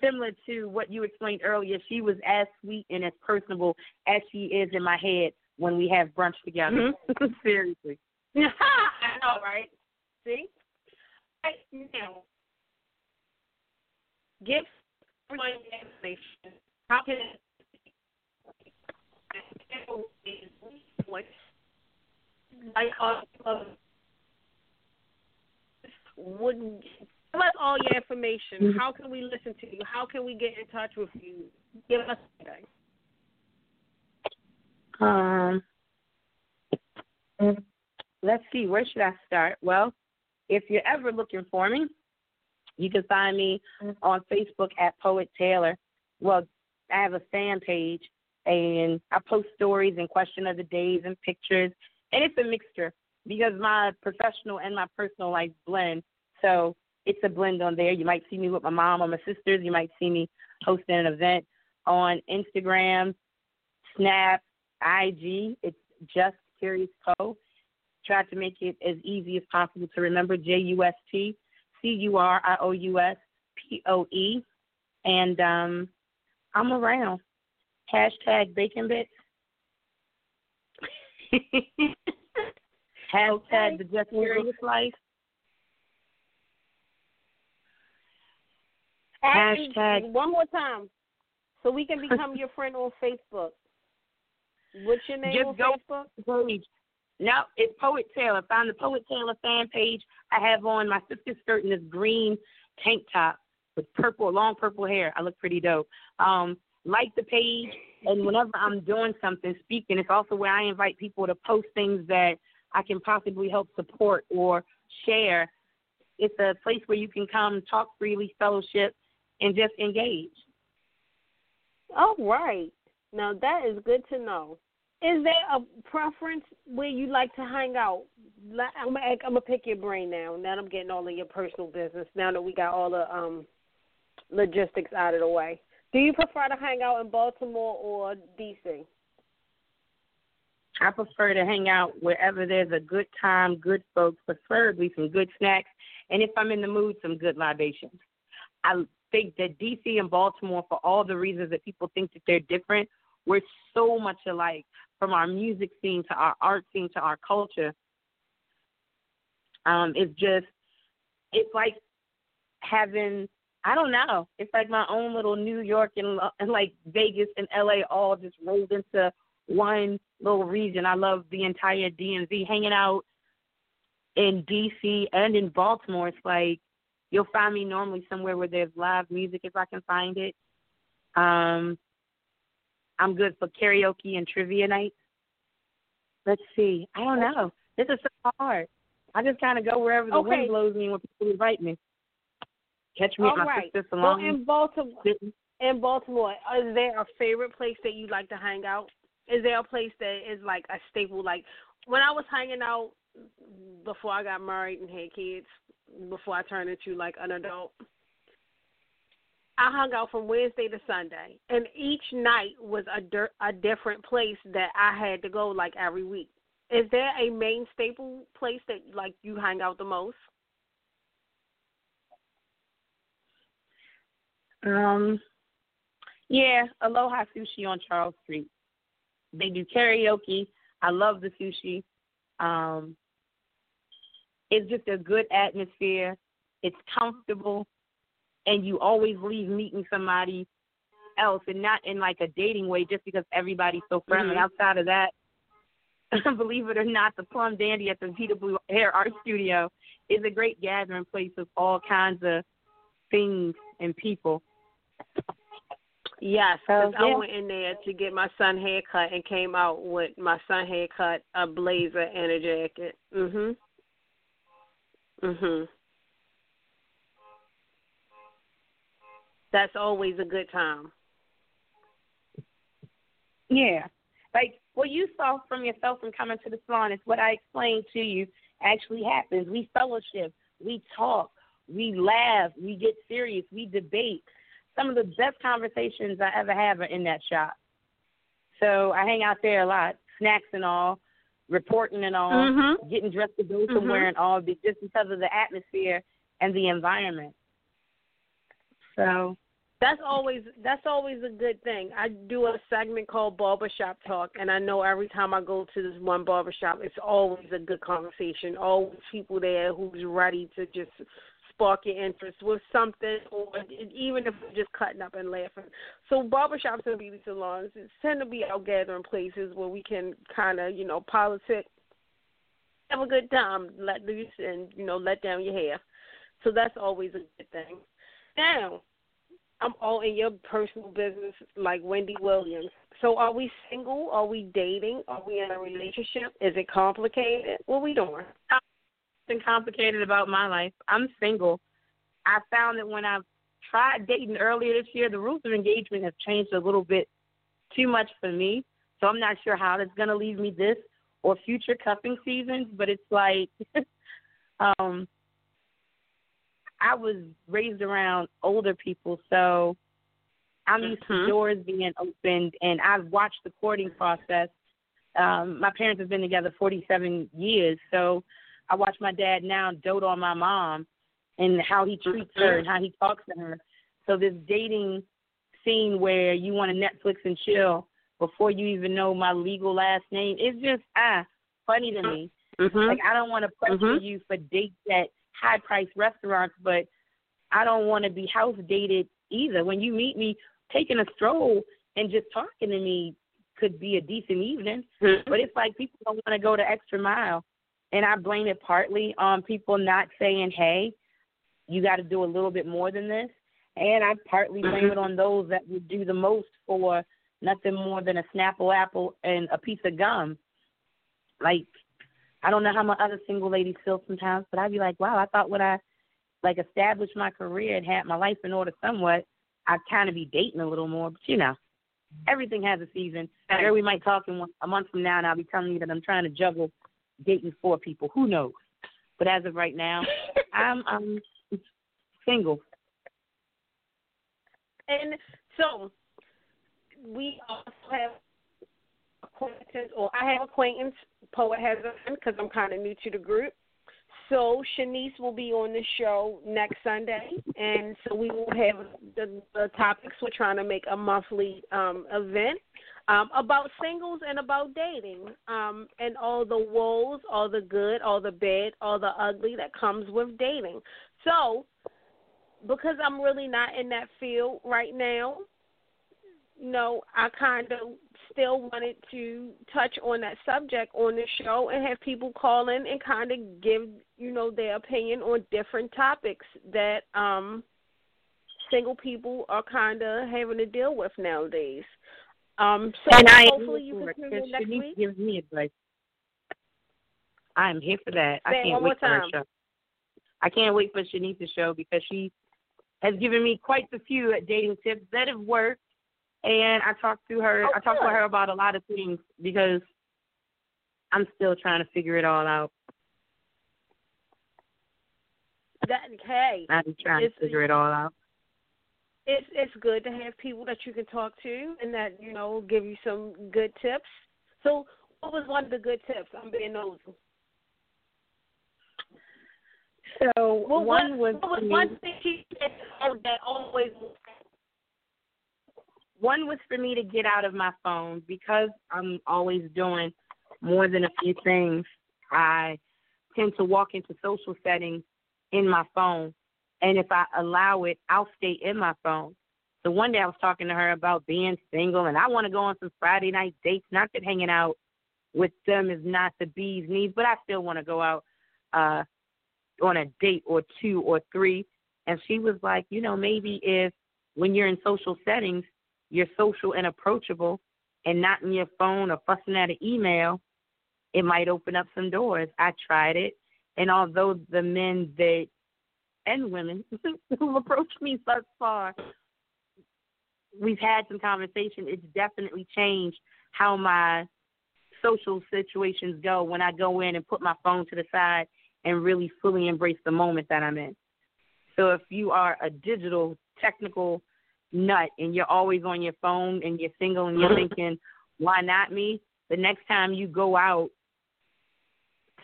similar to what you explained earlier. She was as sweet and as personable as she is in my head when we have brunch together. Mm-hmm. Seriously. I know, right? See? Right now, give everyone information. How can like uh, wouldn't give us all your information. How can we listen to you? How can we get in touch with you? Give us everything. Um, let's see, where should I start? Well, if you're ever looking for me, you can find me on Facebook at Poet Taylor. Well, I have a fan page, and I post stories and question of the days and pictures, and it's a mixture because my professional and my personal life blend. So it's a blend on there. You might see me with my mom or my sisters. You might see me hosting an event on Instagram, Snap, IG. It's just Curious Poe. Tried to make it as easy as possible to remember. J U S T C U R I O U S P O E, and um, I'm around. Hashtag Bacon Bits. Hashtag Okay. the Just Curious Life. Ask- Hashtag- one more time, so we can become your friend on Facebook. What's your name Just on go- Facebook? page. No, it's Poet Taylor. Find the Poet Taylor fan page. I have on my sister's skirt in this green tank top with purple, long purple hair. I look pretty dope. Um, like the page, and whenever I'm doing something, speaking, it's also where I invite people to post things that I can possibly help support or share. It's a place where you can come talk freely, fellowship, and just engage. All right. Now that is good to know. Is there a preference where you like to hang out? I'm gonna, I'm gonna pick your brain now. Now I'm getting all of your personal business. Now that we got all the um logistics out of the way. Do you prefer to hang out in Baltimore or DC? I prefer to hang out wherever there's a good time, good folks, preferably some good snacks, and if I'm in the mood, some good libations. I think that DC and Baltimore, for all the reasons that people think that they're different, we're so much alike from our music scene to our art scene to our culture. Um, it's just, it's like having, I don't know, it's like my own little New York and, and like Vegas and LA all just rolled into one little region. I love the entire DMV. Hanging out in DC and in Baltimore, it's like you'll find me normally somewhere where there's live music if I can find it. Um, I'm good for karaoke and trivia nights. Let's see. I don't know. This is so hard. I just kind of go wherever the Okay. wind blows me and when people invite me. Catch me All my right. sister's Well, in Baltimore, in Baltimore, is there a favorite place that you like to hang out? Is there a place that is like a staple? Like when I was hanging out before I got married and had kids, before I turned into like an adult, I hung out from Wednesday to Sunday, and each night was a di- a different place that I had to go like every week. Is there a main staple place that like you hang out the most? Um, yeah, Aloha Sushi on Charles Street. They do karaoke. I love the sushi. Um, it's just a good atmosphere. It's comfortable, and you always leave meeting somebody else, and not in like a dating way, just because everybody's so friendly. Mhm. Outside of that, believe it or not, the Plum Dandy at the Vita Blue Hair Art Studio is a great gathering place of all kinds of things and people. Yes, So, 'cause I yeah. went in there to get my son haircut and came out with my son haircut, a blazer, and a jacket. Mhm. Mhm. That's always a good time. Yeah. Like what you saw from yourself from coming to the salon is what I explained to you actually happens. We fellowship, we talk, we laugh, we get serious, we debate. Some of the best conversations I ever have are in that shop. So I hang out there a lot, snacks and all, reporting and all, Mhm. getting dressed to go Mhm. somewhere and all, just because of the atmosphere and the environment. So That's always that's always a good thing. I do a segment called Barbershop Talk, and I know every time I go to this one barbershop, it's always a good conversation. Always people there who's ready to just spark your interest with something, or even if we're just cutting up and laughing. So barbershops and beauty salons tend to be our gathering places where we can kind of you know politic, have a good time, let loose, and you know let down your hair. So that's always a good thing. Now. I'm all in your personal business, like Wendy Williams. So, are we single? Are we dating? Are we in a relationship? Is it complicated? What we doing? Nothing complicated about my life. I'm single. I found that when I tried dating earlier this year, the rules of engagement have changed a little bit too much for me. So I'm not sure how that's going to leave me this or future cuffing seasons. But it's like, um, I was raised around older people, so I'm used to Mhm. doors being opened, and I've watched the courting process. Um, my parents have been together 47 years, so I watch my dad now dote on my mom and how he treats her and how he talks to her. So this dating scene where you want to Netflix and chill before you even know my legal last name is just ah funny to me. Mm-hmm. Like I don't want to pressure Mhm. you for dates at high priced restaurants, but I don't want to be house dated either. When you meet me, taking a stroll and just talking to me could be a decent evening. But it's like people don't want to go the extra mile. And I blame it partly on people not saying, hey, you got to do a little bit more than this. And I partly mm-hmm. blame it on those that would do the most for nothing more than a Snapple apple and a piece of gum. Like, I don't know how my other single ladies feel sometimes, but I'd be like, wow, I thought when I like established my career and had my life in order somewhat, I'd kind of be dating a little more. But you know, everything has a season. Sure, we might talk in one, a month from now, and I'll be telling you that I'm trying to juggle dating four people. Who knows? But as of right now, I'm um single. And so we also have acquaintance, or I have acquaintance. Poet has a because I'm kind of new to the group. So Shanice will be on the show next Sunday, and so we will have the, the topics. We're trying to make a monthly um, event um, about singles and about dating, um, and all the woes, all the good, all the bad, all the ugly that comes with dating. So, because I'm really not in that field right now, you know, I kind of still wanted to touch on that subject on the show and have people call in and kind of give, you know, their opinion on different topics that um single people are kind of having to deal with nowadays. Um, so and I hopefully you can tune in next Shanice week. gives me advice. I'm here for that. I Say it can't wait for her show. I can't wait for Shanice's show because she has given me quite a few dating tips that have worked. And I talked to her. Oh, I talked to her about a lot of things because I'm still trying to figure it all out. That hey, I'm trying to figure it all out. It's it's good to have people that you can talk to and that you know give you some good tips. So, what was one of the good tips? I'm being nosy. So well, one what, was, what was one thing she said that always. One was for me to get out of my phone because I'm always doing more than a few things. I tend to walk into social settings in my phone, and if I allow it, I'll stay in my phone. So one day I was talking to her about being single, and I want to go on some Friday night dates. Not that hanging out with them is not the bee's knees, but I still want to go out uh on a date or two or three. And she was like, you know, maybe if when you're in social settings, you're social and approachable and not in your phone or fussing at an email, it might open up some doors. I tried it. And although the men that and women who've approached me thus far, we've had some conversation, it's definitely changed how my social situations go when I go in and put my phone to the side and really fully embrace the moment that I'm in. So if you are a digital technical nut and you're always on your phone and you're single and you're mm-hmm. thinking, why not me? The next time you go out,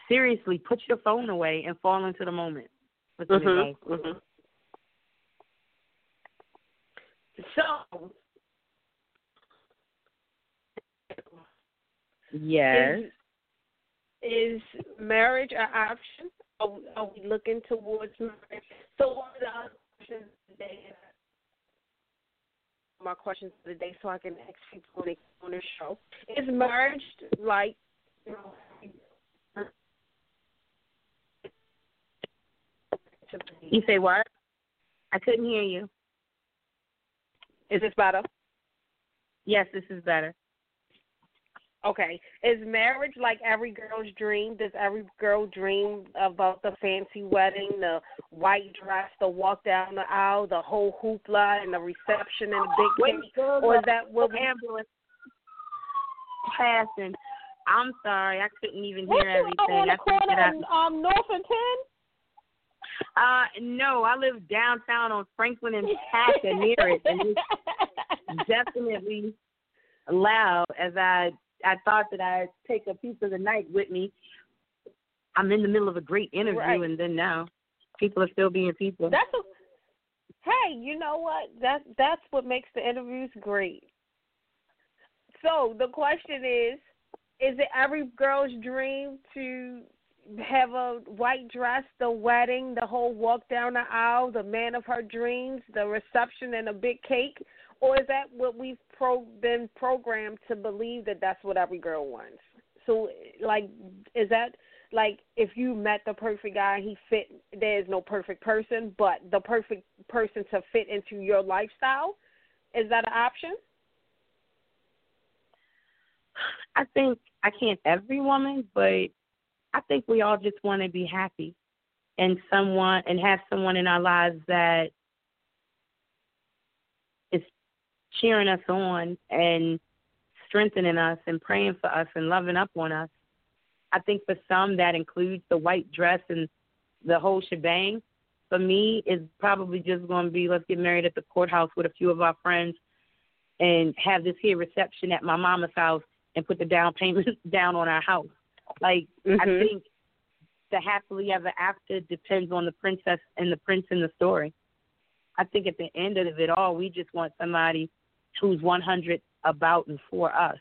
seriously, put your phone away and fall into the moment. Mm-hmm, mm-hmm. So, yes, is, is marriage an option? Are, are we looking towards marriage? So, one of the other questions today, my questions for the day, so I can ask people on the show, is marriage like you know, You say what? I couldn't hear you. Is this better? Yes, this is better. Okay. Is marriage like every girl's dream? Does every girl dream about the fancy wedding, the white dress, the walk down the aisle, the whole hoopla, and the reception and the big cake? Or is that what ambulance passing? I'm sorry, I couldn't even hear you everything. I think that I- um, North and Ten? Uh, no, I live downtown on Franklin and Packer near it, and it's definitely loud. As I I thought that I'd take a piece of the night with me. I'm in the middle of a great interview, Right. and then now people are still being people. That's a, hey, you know what? That that's what makes the interviews great. So the question is, is it every girl's dream to have a white dress, the wedding, the whole walk down the aisle, the man of her dreams, the reception, and a big cake? Or is that what we've pro- been programmed to believe that that's what every girl wants? So, like, is that like if you met the perfect guy, he fit? There is no perfect person, but the perfect person to fit into your lifestyle. Is that an option? I think I can't every woman, but I think we all just want to be happy and someone and have someone in our lives that is cheering us on and strengthening us and praying for us and loving up on us. I think for some that includes the white dress and the whole shebang. For me, it's probably just going to be let's get married at the courthouse with a few of our friends and have this here reception at my mama's house and put the down payment down on our house. Like I Mhm. think the happily ever after depends on the princess and the prince in the story. I think at the end of it all, we just want somebody who's 100 about and for us,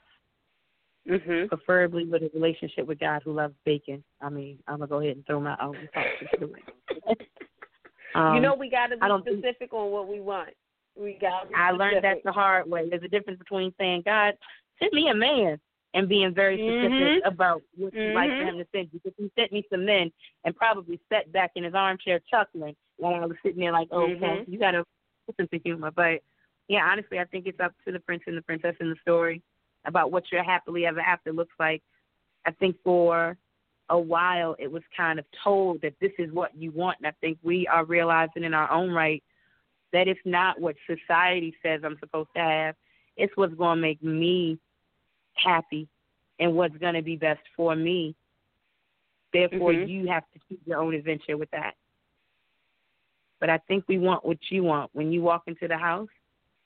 Mhm. preferably with a relationship with God who loves bacon. I mean, I'm gonna go ahead and throw my own thoughts into it. um, you know, we got to be I don't think- specific on what we want. We got. I learned that the hard way. There's a difference between saying, God, send me a man and being very specific Mhm. about what you'd like for Mhm. him to send you. Because he sent me some men and probably sat back in his armchair chuckling while I was sitting there like, oh, okay, Mhm. you got to listen to humor. But yeah, honestly, I think it's up to the prince and the princess in the story about what your happily ever after looks like. I think for a while it was kind of told that this is what you want. And I think we are realizing in our own right that it's not what society says I'm supposed to have. It's what's going to make me happy and what's going to be best for me. Therefore, Mhm. you have to choose your own adventure with that. but I think we want what you want when you walk into the house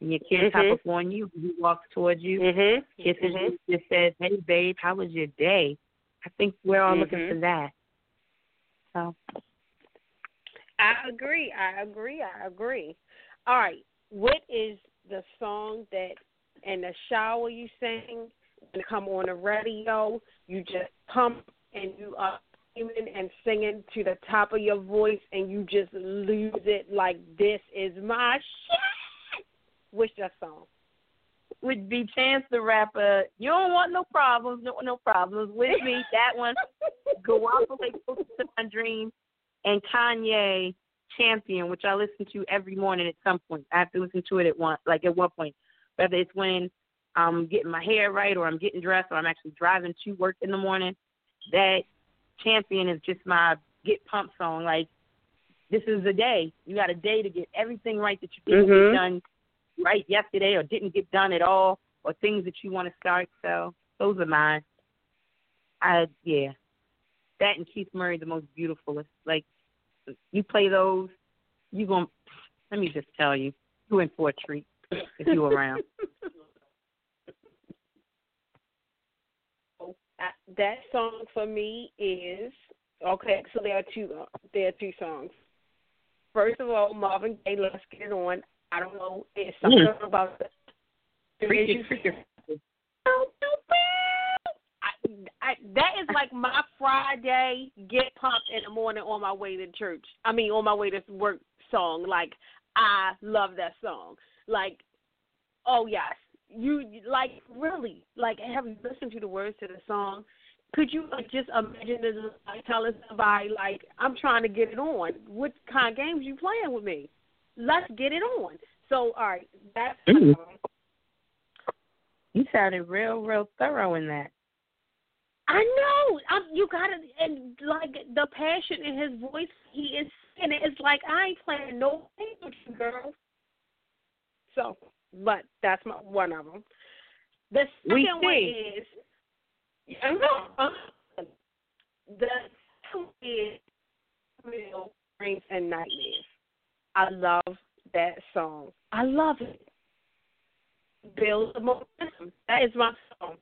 and your kid Mhm. hop up on you, he walks towards you, Mhm. kisses you, just says, "Hey, babe, how was your day?" I think we're all looking Mhm. for that. So I agree. I agree. I agree. All right. What is the song that in the shower you sing it come on the radio? You just pump and you are screaming and singing to the top of your voice, and you just lose it like this is my shit. What's that song? would be Chance the Rapper. You don't want no problems, no no problems with me. That one, Lake, Closer to My Dream, and Kanye Champion, which I listen to every morning at some point. I have to listen to it at one, like at one point, whether it's when I'm getting my hair right or I'm getting dressed or I'm actually driving to work in the morning. That Champion is just my get pumped song. Like this is a day. You got a day to get everything right that you didn't Mhm. get done right yesterday or didn't get done at all or things that you want to start. So those are mine. I yeah. That and Keith Murray the most beautiful. Like you play those, you going to, let me just tell you, you in for a treat if you around. That- song for me is okay. So there are two. There are two songs. First of all, Marvin Gaye, "Let's Get It On." I don't know. It's something Mm. about the. Freaky, freaky. I, I, that is like my Friday get pumped in the morning on my way to church. I mean, on my way to work song. Like I love that song. Like, oh yes, you like really like have you listened to the words to the song? Could you like just imagine this like telling somebody like I'm trying to get it on? What kind of games you playing with me? Let's get it on. So all right, that's Mm. You sounded real, real thorough in that. I know. I'm, you gotta and like the passion in his voice. He is and it's like I ain't playing no games with you, girl. So, but that's my one of them. The second We one is I know. uh, The is Real Dreams and Nightmares. I love that song. I love it. Build the momentum. That is my song.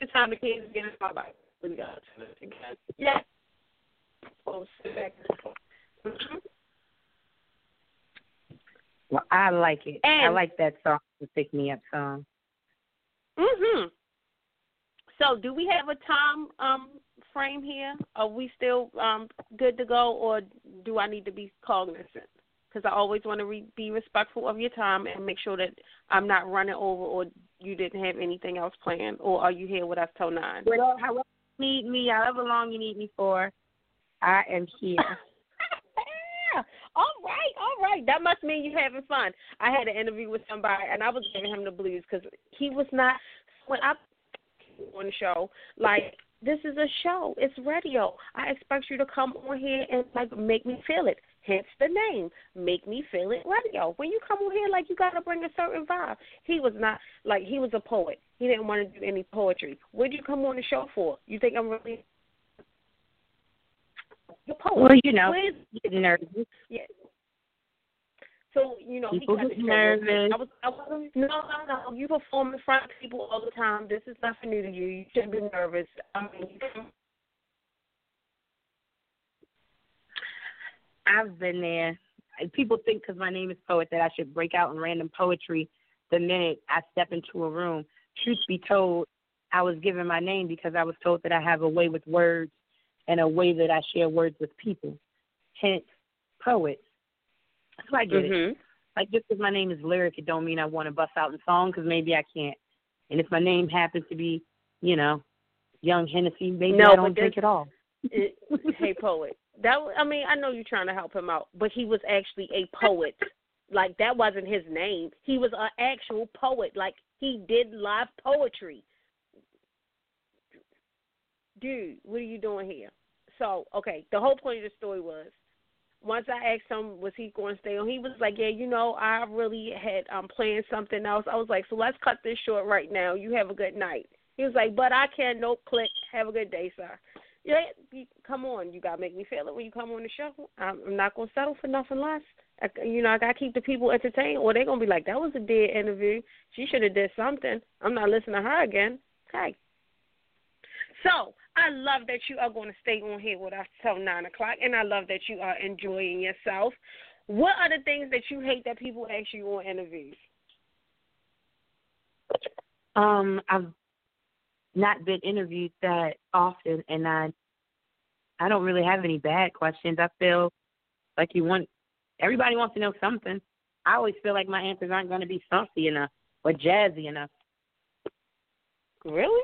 The time the kids get in my bike. We got to turn it again. Yeah. Oh, sit back. Mhm. Well, I like it. I like that song, the pick me up song. Mhm. So, do we have a time um frame here? Are we still um good to go, or do I need to be cognizant? Because I always want to re- be respectful of your time and make sure that I'm not running over, or you didn't have anything else planned, or are you here with us till nine? Well, however you need me, however long you need me for, I am here. All right, all right. That must mean you're having fun. I had an interview with somebody, and I was giving him the blues because he was not when I on the show. Like this is a show. It's radio. I expect you to come on here and like make me feel it. Hence the name, make me feel it radio. When you come on here, like you got to bring a certain vibe. He was not like he was a poet. He didn't want to do any poetry. What'd you come on the show for? You think I'm really? You're a poet. well, you know, Where's nervous. yeah. So you know, People he got get the show. nervous. I was, I was, no, no, no. You perform in front of people all the time. This is nothing new to you. You shouldn't be nervous. I mean, you can- I've been there. People think because my name is poet that I should break out in random poetry the minute I step into a room. Truth be told, I was given my name because I was told that I have a way with words and a way that I share words with people. Hence, poet. I get it. Mhm. Like just because my name is lyric, it don't mean I want to bust out in song because maybe I can't. And if my name happens to be, you know, Young Hennessy, maybe No, I don't drink at all. It, hey, poet. That I mean, I know you're trying to help him out, but he was actually a poet. like that wasn't his name. He was an actual poet. Like he did live poetry. Dude, what are you doing here? So, okay, the whole point of the story was once I asked him was he going to stay on, he was like, "Yeah, you know, I really had um planned something else." I was like, "So let's cut this short right now. You have a good night." He was like, "But I can't. Nope. Click. Have a good day, sir." Yeah, come on, you gotta make me feel it when you come on the show. I'm, I'm not gonna settle for nothing less. I, you know, I gotta keep the people entertained, or they're gonna be like, "That was a dead interview. She should have did something. I'm not listening to her again." Okay. So I love that you are going to stay on here with us till nine o'clock, and I love that you are enjoying yourself. What are the things that you hate that people ask you on interviews? Um, I've not been interviewed that often, and I I don't really have any bad questions. I feel like you want everybody wants to know something. I always feel like my answers aren't going to be saucy enough or jazzy enough. Really?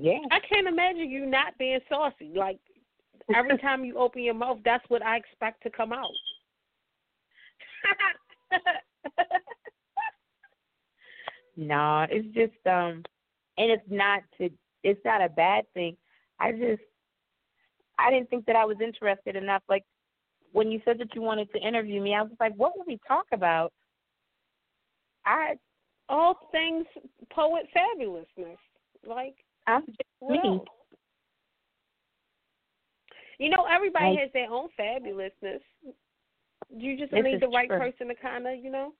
Yeah. I can't imagine you not being saucy. Like every time you open your mouth, that's what I expect to come out. no, it's just um and it's not to it's not a bad thing. I just I didn't think that I was interested enough. Like when you said that you wanted to interview me, I was like, what would we talk about? I all things poet fabulousness. Like I'm just me. You know, everybody has their own fabulousness. You just need the right true. person to kind of, you know,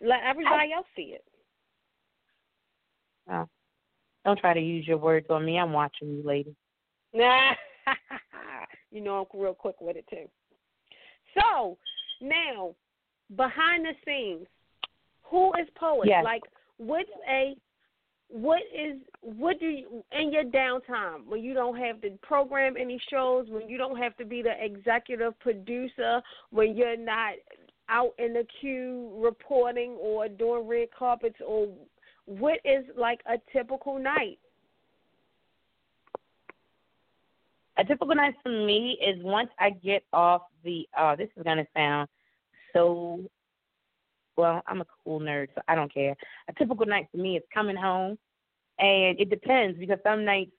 let everybody I, else see it. Oh, don't try to use your words on me. I'm watching you, lady. Nah, you know I'm real quick with it too. So now, behind the scenes, who is poet? Yes. Like, what's a what is what do you in your downtime when you don't have to program any shows when you don't have to be the executive producer when you're not out in the queue reporting or doing red carpets or what is like a typical night? A typical night for me is once I get off the uh this is gonna sound so well, I'm a cool nerd, so I don't care. A typical night for me is coming home and it depends because some nights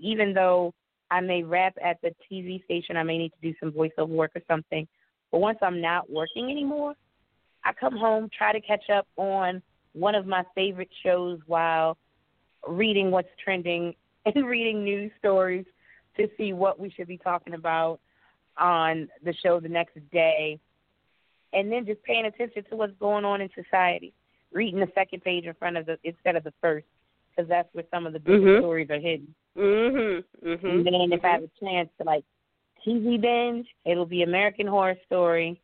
even though I may wrap at the TV station, I may need to do some voiceover work or something. But once I'm not working anymore, I come home, try to catch up on one of my favorite shows while reading what's trending and reading news stories to see what we should be talking about on the show the next day. And then just paying attention to what's going on in society, reading the second page in front of the instead of the first, because that's where some of the big Mhm. stories are hidden. Mhm. Mhm. And then if I have a chance to like TV binge, it'll be American Horror Story,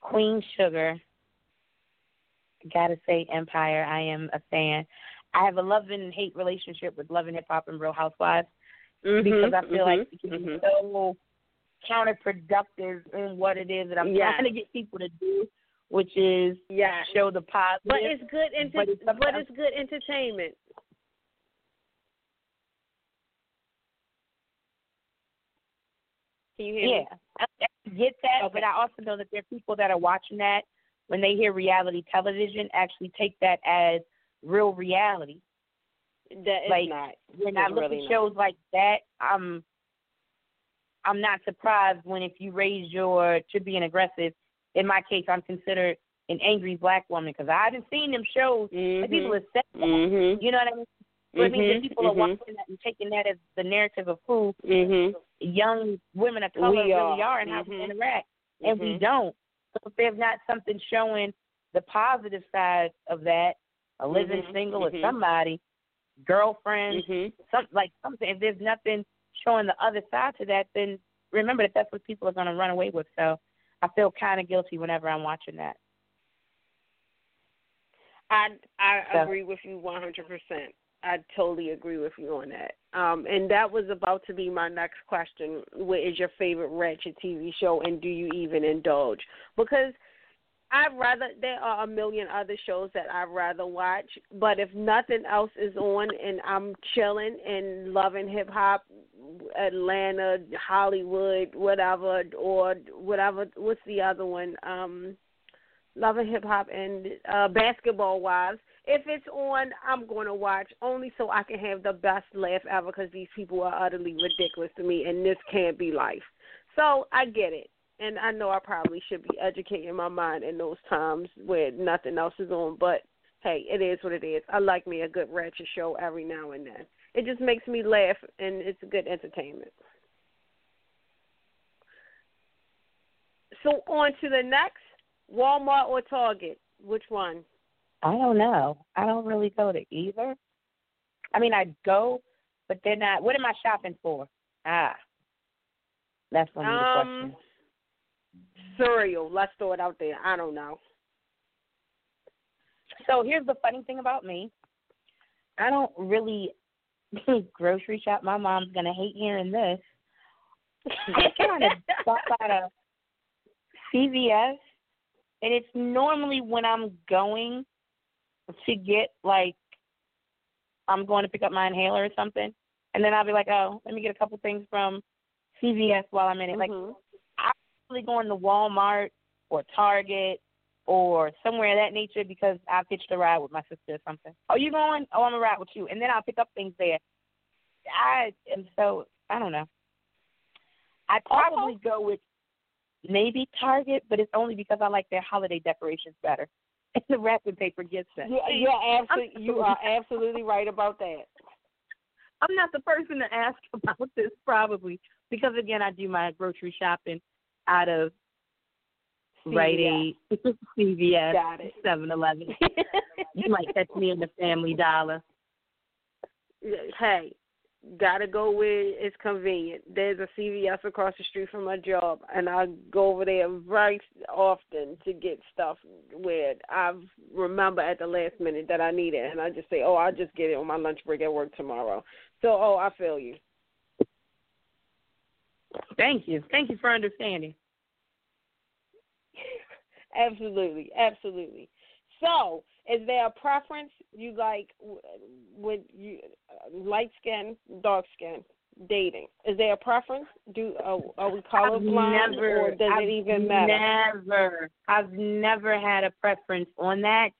Queen Sugar. Gotta say Empire. I am a fan. I have a love and hate relationship with Love and Hip Hop and Real Housewives Mhm, because I feel like mhm, it can be mhm. so counterproductive in what it is that I'm Yes. trying to get people to do, which is yeah. show the positive. But it's good enter- but it's but it's good entertainment. Can you hear Yeah, me? I, I get that, Okay. but I also know that there are people that are watching that when they hear reality television actually take that as real reality. That is Like, not. When I look really at shows like that, I'm I'm not surprised when if you raise your to being aggressive. In my case, I'm considered an angry black woman because I haven't seen them shows. Mhm. And people have said that. Mhm. You know what I mean? It means that Mhm, people are mhm. watching that and taking that as the narrative of who Mhm. young women of color We really are. are and how we Mhm. interact. And we don't. So if there's not something showing the positive side of that, a living single or somebody, girlfriend, some like something. If there's nothing showing the other side to that, then remember that that's what people are going to run away with. So I feel kind of guilty whenever I'm watching that. I I So- agree with you one hundred percent. I totally agree with you on that. Um, and that was about to be my next question. What is your favorite ratchet TV show, and do you even indulge? Because I'd rather there are a million other shows that I'd rather watch, but if nothing else is on and I'm chilling and Love and Hip Hop, Atlanta, Hollywood, whatever, or whatever. What's the other one? Um, Love and Hip Hop and uh, basketball wives. If it's on, I'm going to watch only so I can have the best laugh ever because these people are utterly ridiculous to me, and this can't be life. So I get it, and I know I probably should be educating my mind in those times where nothing else is on. But hey, it is what it is. I like me a good ratchet show every now and then. It just makes me laugh, and it's good entertainment. So on to the next, Walmart or Target. Which one? I don't know. I don't really go to either. I mean, I go, but they're not. What am I shopping for? Ah, that's one of the Um, questions. Cereal. Let's throw it out there. I don't know. So here's the funny thing about me. I don't really grocery shop. My mom's gonna hate hearing this. I kind of stop at a CVS, and it's normally when I'm going to get like I'm going to pick up my inhaler or something, and then I'll be like, oh, let me get a couple things from CVS while I'm in it. Like mm-hmm. Mhm. going to Walmart or Target or somewhere of that nature because I've hitched a ride with my sister or something. Oh, you going? Oh, I'm gonna ride with you, and then I'll pick up things there. I am so I don't know. I probably go with maybe Target, but it's only because I like their holiday decorations better. And the wrapping paper gets it. You, you're absolutely, you are absolutely right about that. I'm not the person to ask about this probably because again I do my grocery shopping out of Rite Aid, CVS. Seven Eleven. you might catch me in the Family Dollar. hey, gotta go where it's convenient. There's a CVS across the street from my job, and I go over there very often to get stuff where I remember at the last minute that I need it, and I just say, "Oh, I'll just get it on my lunch break at work tomorrow." So, oh, I feel you. Thank you. Thank you for understanding. Absolutely, absolutely. So, is there a preference you like w- with you uh, light skin, dark skin dating? Is there a preference? Do uh, are we colorblind, I've never, or does I've it even matter? Never. I've never had a preference on that,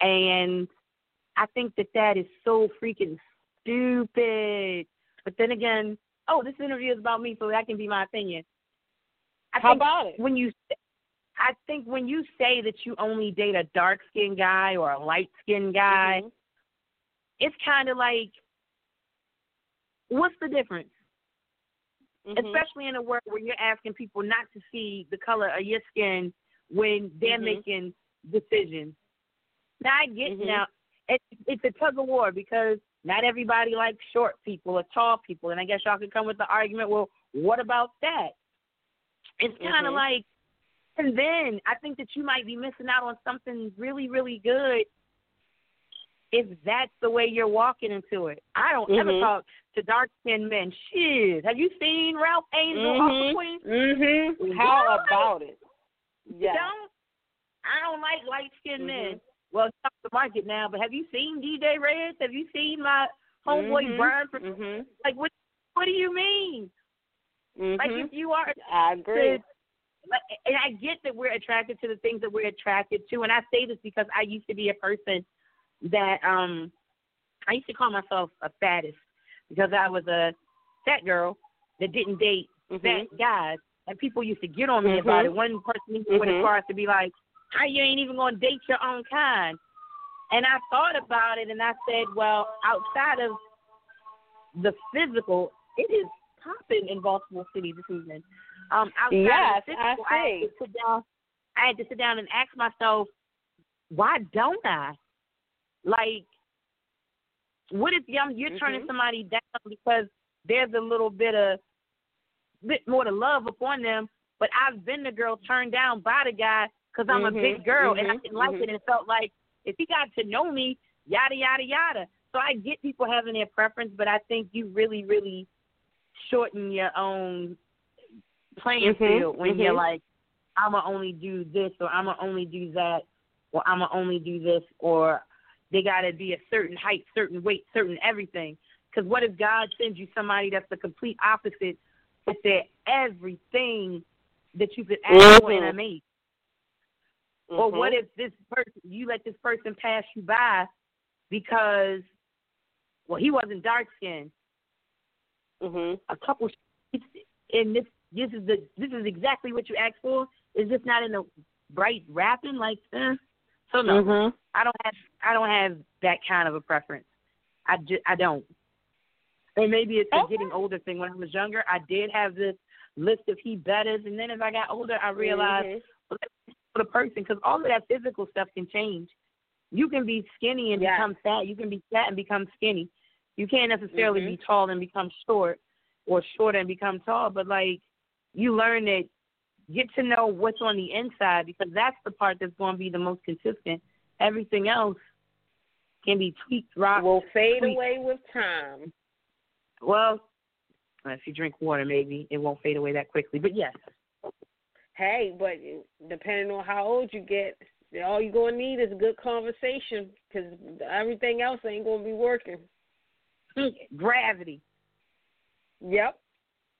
and I think that that is so freaking stupid. But then again, oh, this interview is about me, so that can be my opinion. I How think about it? when you I think when you say that you only date a dark skinned guy or a light skinned guy, Mhm. it's kind of like, what's the difference? Mhm. Especially in a world where you're asking people not to see the color of your skin when they're Mhm. making decisions. Now I get Mhm. now it, it's a tug of war because not everybody likes short people or tall people, and I guess y'all could come with the argument, well, what about that? It's kind of Mhm. like, and then I think that you might be missing out on something really, really good if that's the way you're walking into it. I don't ever Mhm. talk to dark skinned men. Shit, have you seen Ralph Angel off Mhm. the Queen? Mhm. How about it? Yeah. Don't I don't like light skinned men. Well, it's off the market now, but have you seen DJ Reds? Have you seen my homeboy Mhm. Brian? From, Mhm. Like what? What do you mean? Like Mhm. if you are I agree. Like, and I get that we're attracted to the things that we're attracted to, and I say this because I used to be a person that um I used to call myself a fattest because I was a fat girl that didn't date Mhm. fat guys, and people used to get on me Mhm. about it. One person even went as far as to be like, "How you ain't even gonna date your own kind?" And I thought about it, and I said, "Well, outside of the physical, it is popping in Baltimore City this evening. Um, outside Yes, of the I physical, had to sit down. I had to sit down and ask myself, why don't I? Like, what if you're, you're turning somebody down because there's a little bit of bit more to love upon them, but I've been the girl turned down by the guy because I'm a Mhm, big girl and I mhm, didn't like it and it felt like if he got to know me, yada yada yada. So I get people having their preference, but I think you really, really shorten your own playing Mhm, field when you're like, I'ma only do this or I'ma only do that or I'ma only do this or they gotta be a certain height, certain weight, certain everything. Because what if God sends you somebody that's the complete opposite, but they're everything that you could ask for in a. mate? Or what Mhm. if this person you let this person pass you by because well he wasn't dark skinned. Mhm. A couple and this this is the this is exactly what you asked for. Is this not in the bright wrapping? Like eh. so no. Mhm. I don't have I don't have that kind of a preference. I just I don't. And maybe it's a getting older thing. When I was younger, I did have this list of he betters, and then as I got older, I realized Mhm. For the person because all of that physical stuff can change. You can be skinny and Yes. become fat. You can be fat and become skinny. You can't necessarily Mhm. be tall and become short, or short and become tall. But like, you learn that get to know what's on the inside because that's the part that's going to be the most consistent. Everything else can be tweaked, rocked. will fade tweaked. away with time. Well, if you drink water, maybe it won't fade away that quickly. But yes, Hey, but depending on how old you get, all you're gonna need is a good conversation because everything else ain't gonna be working. gravity. Yep,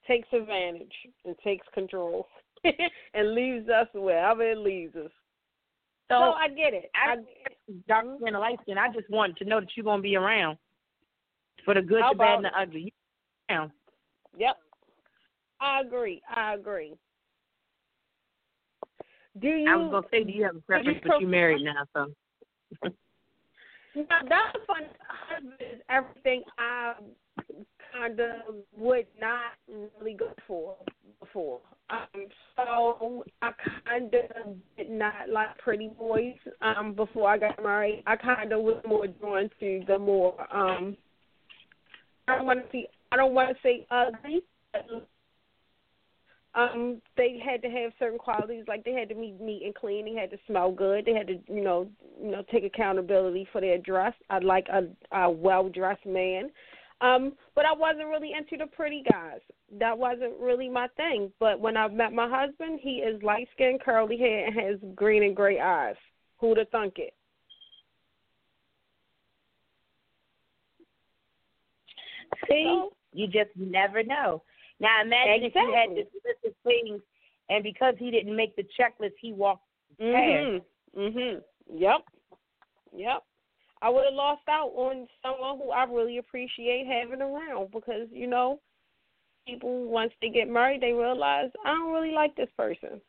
takes advantage and takes control and leaves us wherever it leaves us. So, So I get it. I, I, dark skin or light skin, I just want to know that you're gonna be around for the good, the bad, and the ugly. Yep. I agree. I agree. Do you? I was gonna say, do you have a preference, but you prefer- married now, so. Now, that's fun. Husband is everything I kind of would not really go for before. Um, so I kind of did not like pretty boys um, before I got married. I kind of was more drawn to the more. Um, I don't want to see. I don't want to say ugly. but, Um, they had to have certain qualities, like they had to be neat and clean. They had to smell good. They had to, you know, you know, take accountability for their dress. I like a, a well dressed man. Um, but I wasn't really into the pretty guys. That wasn't really my thing. But when I met my husband, he is light skinned, curly hair, and has green and gray eyes. Who'd have thunk it? See, So- you just never know. Now imagine if you had Exactly. this list of things, and because he didn't make the checklist, he walked. Mhm. Mhm. Yep. Yep. I would have lost out on someone who I really appreciate having around because you know, people once they get married, they realize I don't really like this person.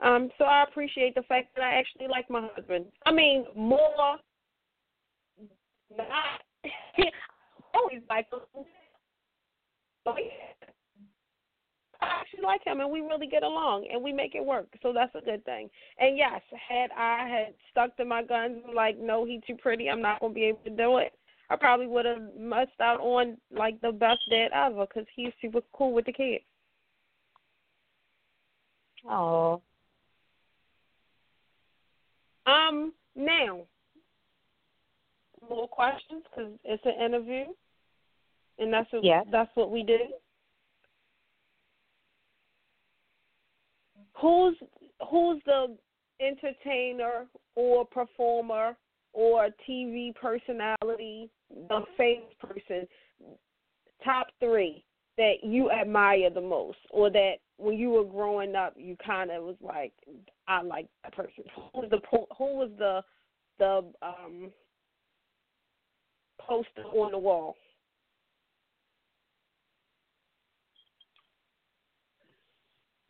Um, so I appreciate the fact that I actually like my husband. I mean, more. Not always like him. But yeah. I actually like him, and we really get along, and we make it work. So that's a good thing. And yes, had I had stuck to my guns, like, no, he's too pretty, I'm not gonna be able to do it. I probably would have missed out on like the best dad ever because he's super cool with the kids. Oh, Um, now, more questions because it's an interview, and that's what Yes. that's what we do. Who's who's the entertainer or performer or TV personality, the famous person, top three that you admire the most, or that when you were growing up you kind of was like, I like that person. Who was the who was the the um poster on the wall?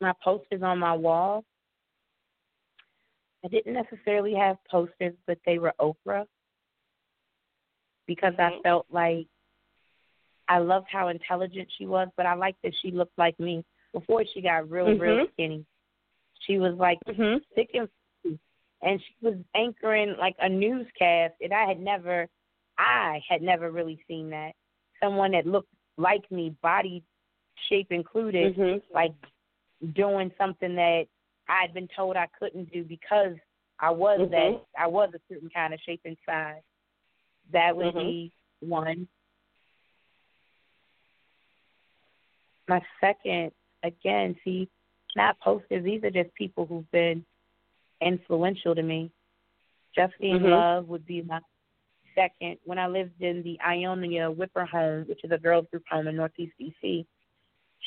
My posters on my wall. I didn't necessarily have posters, but they were Oprah because I Mhm. felt like I loved how intelligent she was, but I liked that she looked like me before she got real, real Mhm. skinny. She was like Mhm. thick and and she was anchoring like a newscast, and I had never, I had never really seen that. Someone that looked like me, body shape included, Mhm. like doing something that I'd been told I couldn't do because I was Mhm. that I was a certain kind of shape and size. That would Mhm. be one. My second, again, see, not posters. These are just people who've been influential to me. Justine Mhm. Love would be my second. When I lived in the Ionia Whipper home, which is a girls group home in Northeast DC,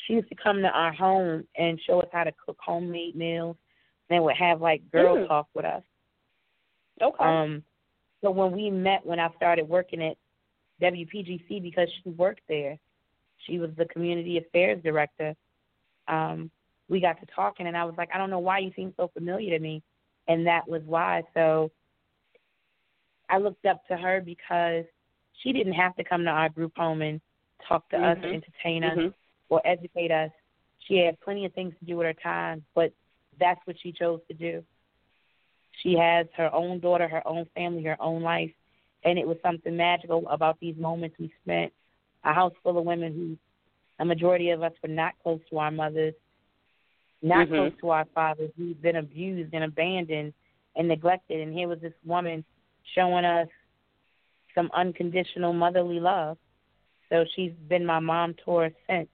she used to come to our home and show us how to cook homemade meals and would have like girl Mm. talk with us. Okay. Um so when we met when I started working at WPGC because she worked there, she was the community affairs director. Um, we got to talking and I was like, I don't know why you seem so familiar to me and that was why. So I looked up to her because she didn't have to come to our group home and talk to mm-hmm. us, entertain us, mm-hmm. Or educate us. She had plenty of things to do with her time, but that's what she chose to do. She has her own daughter, her own family, her own life, and it was something magical about these moments we spent. A house full of women who, a majority of us were not close to our mothers, not mm-hmm. close to our fathers, who've been abused and abandoned and neglected. And here was this woman showing us some unconditional motherly love. So she's been my mom tour since.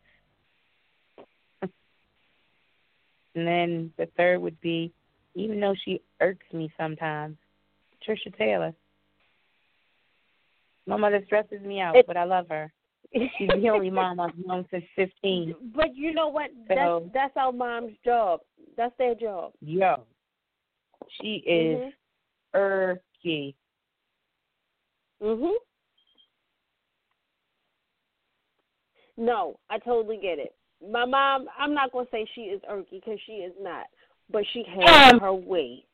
And then the third would be, even though she irks me sometimes, Trisha Taylor. My mother stresses me out, but I love her. She's the only mom I've known since fifteen. But you know what? So, that's that's our mom's job. That's their job. Yo, she is mm-hmm. irky. Mhm. No, I totally get it. My mom, I'm not gonna say she is irky because she is not, but she has Um, her way.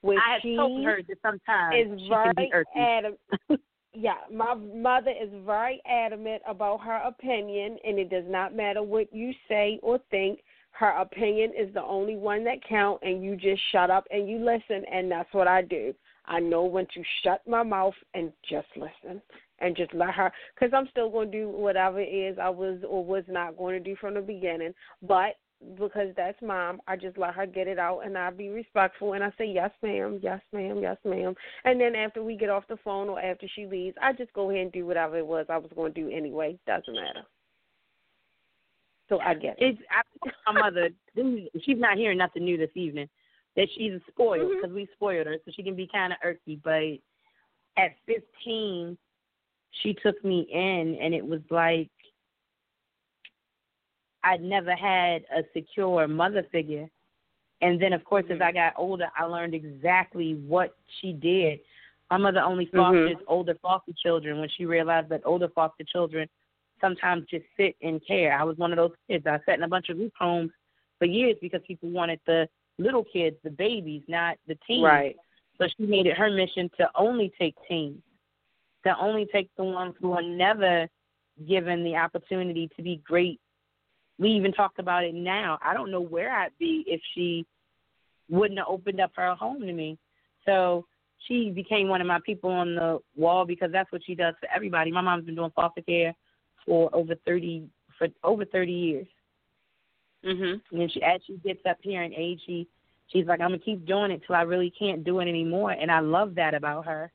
Where I have she told her that sometimes is she very can be irky. adamant. yeah, my mother is very adamant about her opinion, and it does not matter what you say or think. Her opinion is the only one that count, and you just shut up and you listen, and that's what I do. I know when to shut my mouth and just listen and just let her, because I'm still going to do whatever it is I was or was not going to do from the beginning. But because that's mom, I just let her get it out and I be respectful and I say yes ma'am, yes ma'am, yes ma'am. And then after we get off the phone or after she leaves, I just go ahead and do whatever it was I was going to do anyway. Doesn't matter. So I get it. It's I, my mother. She's not hearing nothing new this evening. That she's spoiled because Mhm. we spoiled her, so she can be kind of irky. But at 15, she took me in, and it was like I'd never had a secure mother figure. And then, of course, as I mm-hmm. got older, I learned exactly what she did. My mother only fosters mm-hmm. older foster children when she realized that older foster children sometimes just sit and care. I was one of those kids. I sat in a bunch of group homes for years because people wanted the little kids, the babies, not the teens. Right. So she made it her mission to only take teens, to only take the ones who are never given the opportunity to be great. We even talked about it now. I don't know where I'd be if she wouldn't have opened up her home to me. So she became one of my people on the wall because that's what she does for everybody. My mom's been doing foster care for over thirty for over thirty years. Mhm. And she as she gets up here in age, she she's like, I'm gonna keep doing it till I really can't do it anymore. And I love that about her,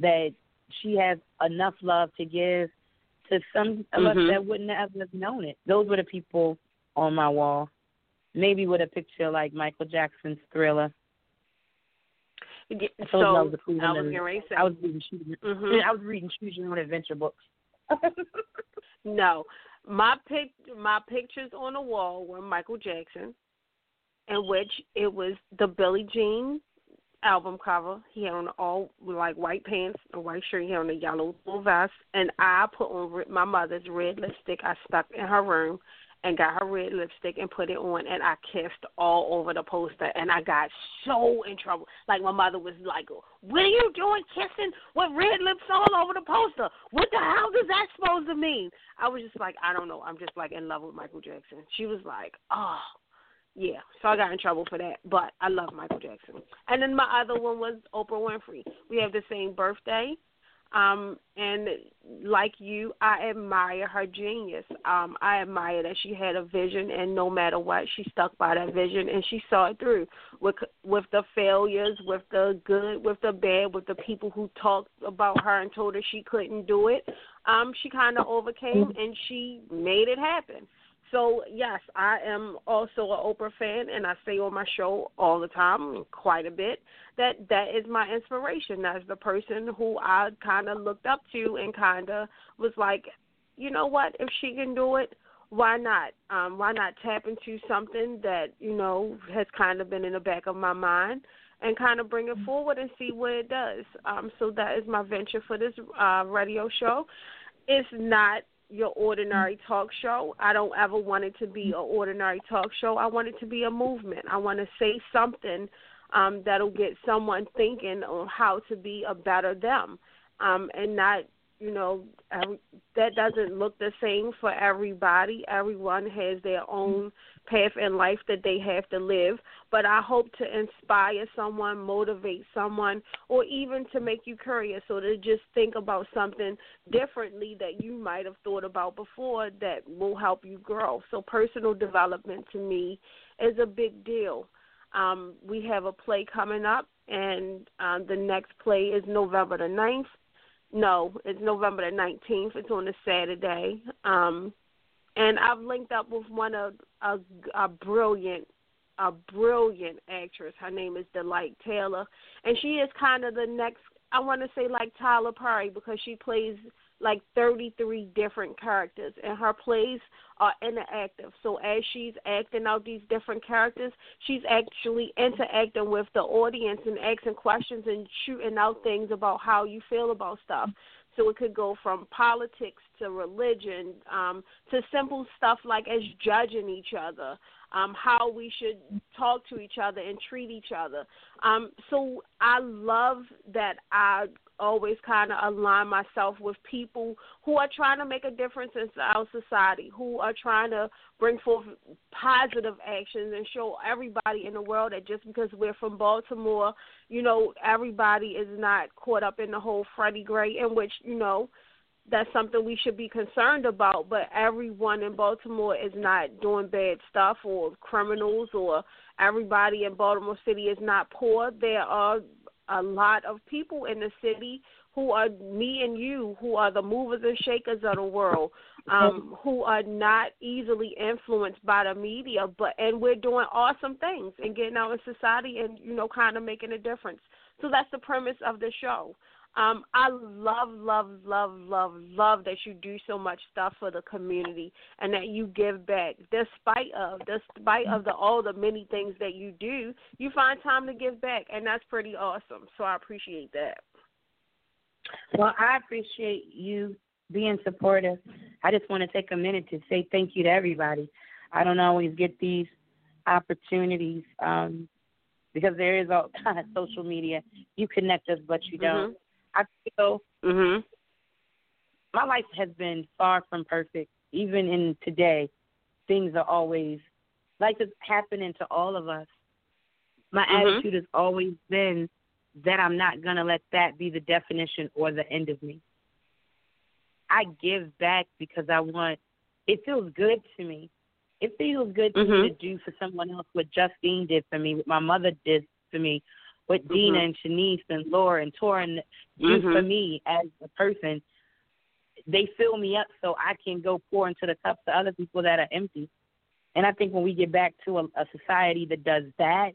that she has enough love to give to some of us Mhm. that wouldn't have known it. Those were the people on my wall. Maybe with a picture like Michael Jackson's Thriller. Yeah, I so I was Cleveland I was and getting ready to say. I was reading Mhm. I was reading Choose Your Own Adventure books. No, my pic, my pictures on the wall were Michael Jackson, in which it was the Billie Jean album cover. He had on all like white pants, a white shirt. He had on a yellow vest, and I put on my mother's red lipstick. I stuck in her room and got her red lipstick and put it on, and I kissed all over the poster, and I got so in trouble. Like my mother was like, "What are you doing, kissing with red lips all over the poster? What the hell does that supposed to mean?" I was just like, "I don't know. I'm just like in love with Michael Jackson." She was like, "Oh." Yeah, so I got in trouble for that, but I love Michael Jackson. And then my other one was Oprah Winfrey. We have the same birthday, um, and like you, I admire her genius. Um, I admire that she had a vision, and no matter what, she stuck by that vision and she saw it through with with the failures, with the good, with the bad, with the people who talked about her and told her she couldn't do it. Um, she kind of overcame and she made it happen. So yes, I am also an Oprah fan, and I say on my show all the time, quite a bit, that that is my inspiration. That's the person who I kind of looked up to, and kind of was like, you know what? If she can do it, why not? Um, why not tap into something that you know has kind of been in the back of my mind, and kind of bring it forward and see what it does. Um, so that is my venture for this uh, radio show. It's not your ordinary talk show. I don't ever want it to be an ordinary talk show. I want it to be a movement. I want to say something um, that'll get someone thinking on how to be a better them, um, and not you know every, that doesn't look the same for everybody. Everyone has their own path in life that they have to live. But I hope to inspire someone, motivate someone, or even to make you curious or to just think about something differently that you might have thought about before that will help you grow. So personal development to me is a big deal. Um, we have a play coming up, and um, the next play is November the ninth. No, it's November the 19th. It's on a Saturday. Um, and I've linked up with one of a, a brilliant a brilliant actress. Her name is Delight Taylor, and she is kind of the next. I want to say like Tyler Perry because she plays like 33 different characters, and her plays are interactive. So as she's acting out these different characters, she's actually interacting with the audience and asking questions and shooting out things about how you feel about stuff. So it could go from politics to religion um, to simple stuff like as judging each other, um, how we should talk to each other and treat each other. Um, so I love that I always kind of align myself with people who are trying to make a difference in our society, who are trying to bring forth positive actions and show everybody in the world that just because we're from Baltimore, you know, everybody is not caught up in the whole Freddie Gray, in which, you know, that's something we should be concerned about, but everyone in Baltimore is not doing bad stuff or criminals or everybody in Baltimore City is not poor. There are a lot of people in the city who are me and you, who are the movers and shakers of the world, um, who are not easily influenced by the media, but and we're doing awesome things and getting out in society and you know kind of making a difference. So that's the premise of the show. Um, I love, love, love, love, love that you do so much stuff for the community and that you give back. Despite of, despite of the all the many things that you do, you find time to give back, and that's pretty awesome. So I appreciate that. Well, I appreciate you being supportive. I just want to take a minute to say thank you to everybody. I don't always get these opportunities um, because there is all kind of social media. You connect us, but you don't. Mm-hmm. I feel mhm. My life has been far from perfect. Even in today, things are always like it's happening to all of us. My mm-hmm. attitude has always been that I'm not going to let that be the definition or the end of me. I give back because I want it feels good to me. It feels good mm-hmm. to do for someone else what Justine did for me, what my mother did for me, what mm-hmm. Dina and Shanice and Laura and Torin do mm-hmm. for me as a person. They fill me up so I can go pour into the cups of other people that are empty. And I think when we get back to a, a society that does that,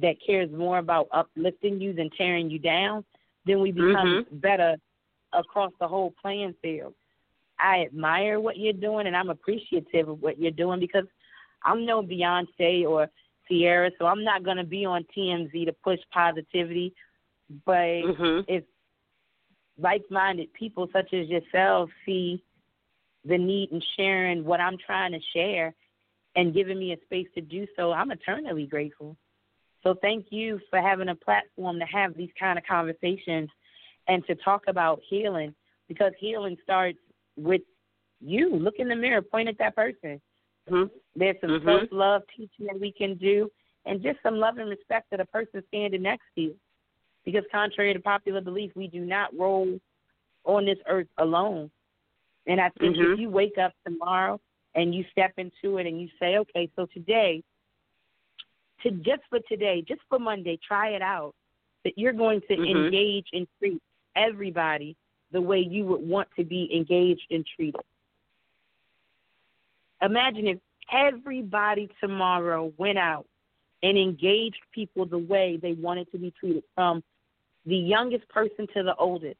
that cares more about uplifting you than tearing you down, then we become mm-hmm. better across the whole playing field. I admire what you're doing and I'm appreciative of what you're doing because I'm no Beyonce or Ciara, so I'm not going to be on TMZ to push positivity. But mm-hmm. if like-minded people such as yourself see the need in sharing what I'm trying to share and giving me a space to do so, I'm eternally grateful. So thank you for having a platform to have these kind of conversations and to talk about healing because healing starts with you. Look in the mirror, point at that person. Mm-hmm. There's some mm-hmm. self love teaching that we can do, and just some love and respect for the person standing next to you. Because contrary to popular belief, we do not roll on this earth alone. And I think mm-hmm. if you wake up tomorrow and you step into it and you say, okay, so today, to just for today, just for Monday, try it out. That you're going to mm-hmm. engage and treat everybody the way you would want to be engaged and treated. Imagine if everybody tomorrow went out and engaged people the way they wanted to be treated, from the youngest person to the oldest.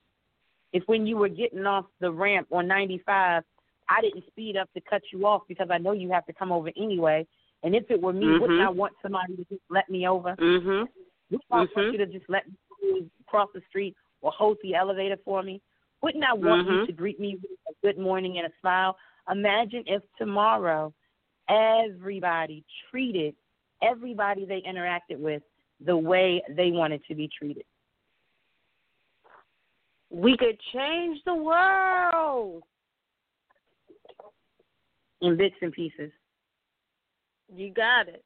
If when you were getting off the ramp on 95, I didn't speed up to cut you off because I know you have to come over anyway. And if it were me, mm-hmm. wouldn't I want somebody to just let me over? Mhm. Wouldn't I mm-hmm. want you to just let me cross the street or hold the elevator for me? Wouldn't I want mm-hmm. you to greet me with a good morning and a smile? Imagine if tomorrow everybody treated everybody they interacted with the way they wanted to be treated. We could change the world in bits and pieces. You got it.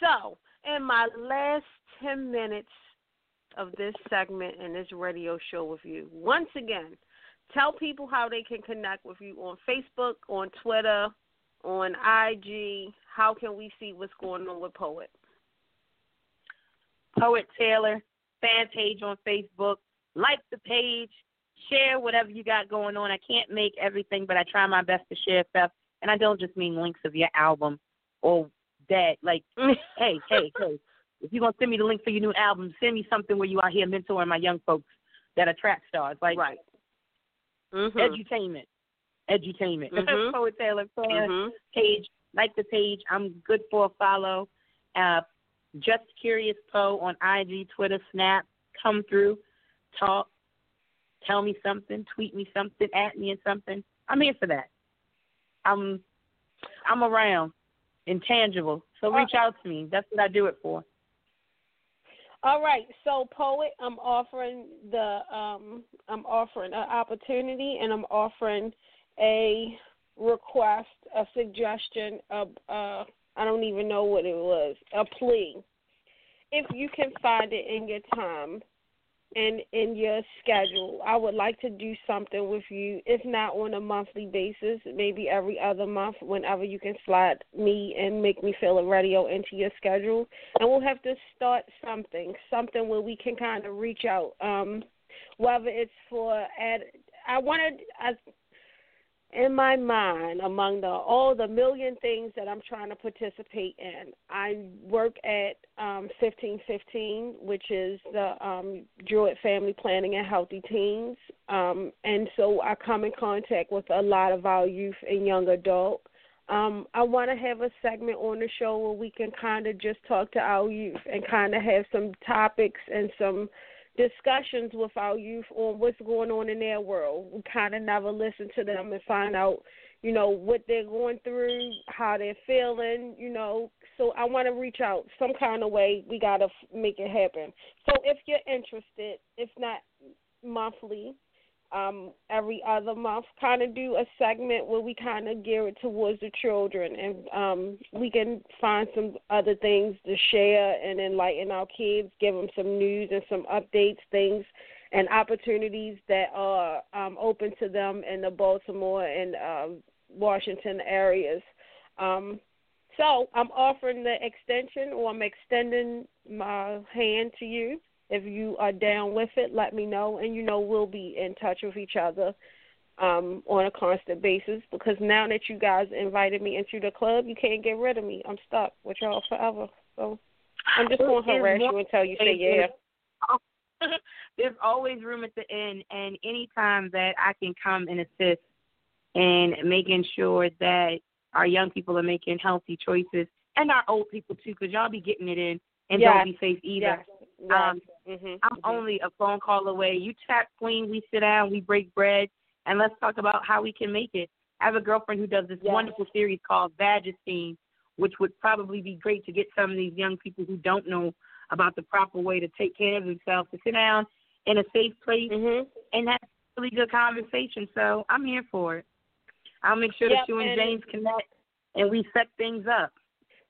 So, in my last 10 minutes of this segment and this radio show with you, once again, tell people how they can connect with you on Facebook, on Twitter, on IG. How can we see what's going on with Poet? Poet Taylor, fan page on Facebook. Like the page, share whatever you got going on. I can't make everything, but I try my best to share stuff. And I don't just mean links of your album or that. Like, hey, hey, hey, if you're going to send me the link for your new album, send me something where you out here mentoring my young folks that are track stars. Like, right. Mm-hmm. edutainment. Edutainment. Mm-hmm. Poet Taylor fan Mm-hmm. page. Like the page. I'm good for a follow. Uh, just Curious Poe on IG, Twitter, Snap. Come through, talk, tell me something, tweet me something, at me and something. I'm here for that. I'm I'm around, intangible. So reach out to me. That's what I do it for. All right, so poet, I'm offering the um I'm offering an opportunity and I'm offering a request, a suggestion, of uh I don't even know what it was, a plea. If you can find it in your time and in your schedule, I would like to do something with you, if not on a monthly basis, maybe every other month, whenever you can slide me and make me feel a radio into your schedule. And we'll have to start something, something where we can kind of reach out. Um, whether it's for ad, I wanted, I, in my mind, among the all the million things that I'm trying to participate in, I work at um, 1515, which is the um, Druid Family Planning and Healthy Teens, um, and so I come in contact with a lot of our youth and young adult. Um, I want to have a segment on the show where we can kind of just talk to our youth and kind of have some topics and some discussions with our youth on what's going on in their world. We kind of never listen to them and find out, you know, what they're going through, how they're feeling, you know. So I want to reach out some kind of way. We got to make it happen. So if you're interested, if not monthly, um, every other month, kind of do a segment where we kind of gear it towards the children, and um, we can find some other things to share and enlighten our kids, give them some news and some updates, things and opportunities that are um, open to them in the Baltimore and uh, Washington areas. Um, so I'm offering the extension, or I'm extending my hand to you if you are down with it, let me know, and you know we'll be in touch with each other um, on a constant basis. Because now that you guys invited me into the club, you can't get rid of me. I'm stuck with y'all forever. So I'm just going to harass you until you say yeah. There's always room at the end, and anytime that I can come and assist in making sure that our young people are making healthy choices, and our old people too, because y'all be getting it in and Yes. don't be safe either. Yes. Right. Um, mhm. I'm mhm. only a phone call away. You tap Queen, we sit down, we break bread, and let's talk about how we can make it. I have a girlfriend who does this Yes. wonderful series called Vagistine, which would probably be great to get some of these young people who don't know about the proper way to take care of themselves to sit down in a safe place Mhm. and have really good conversation. So I'm here for it. I'll make sure Yep, that you and and- James connect and we set things up.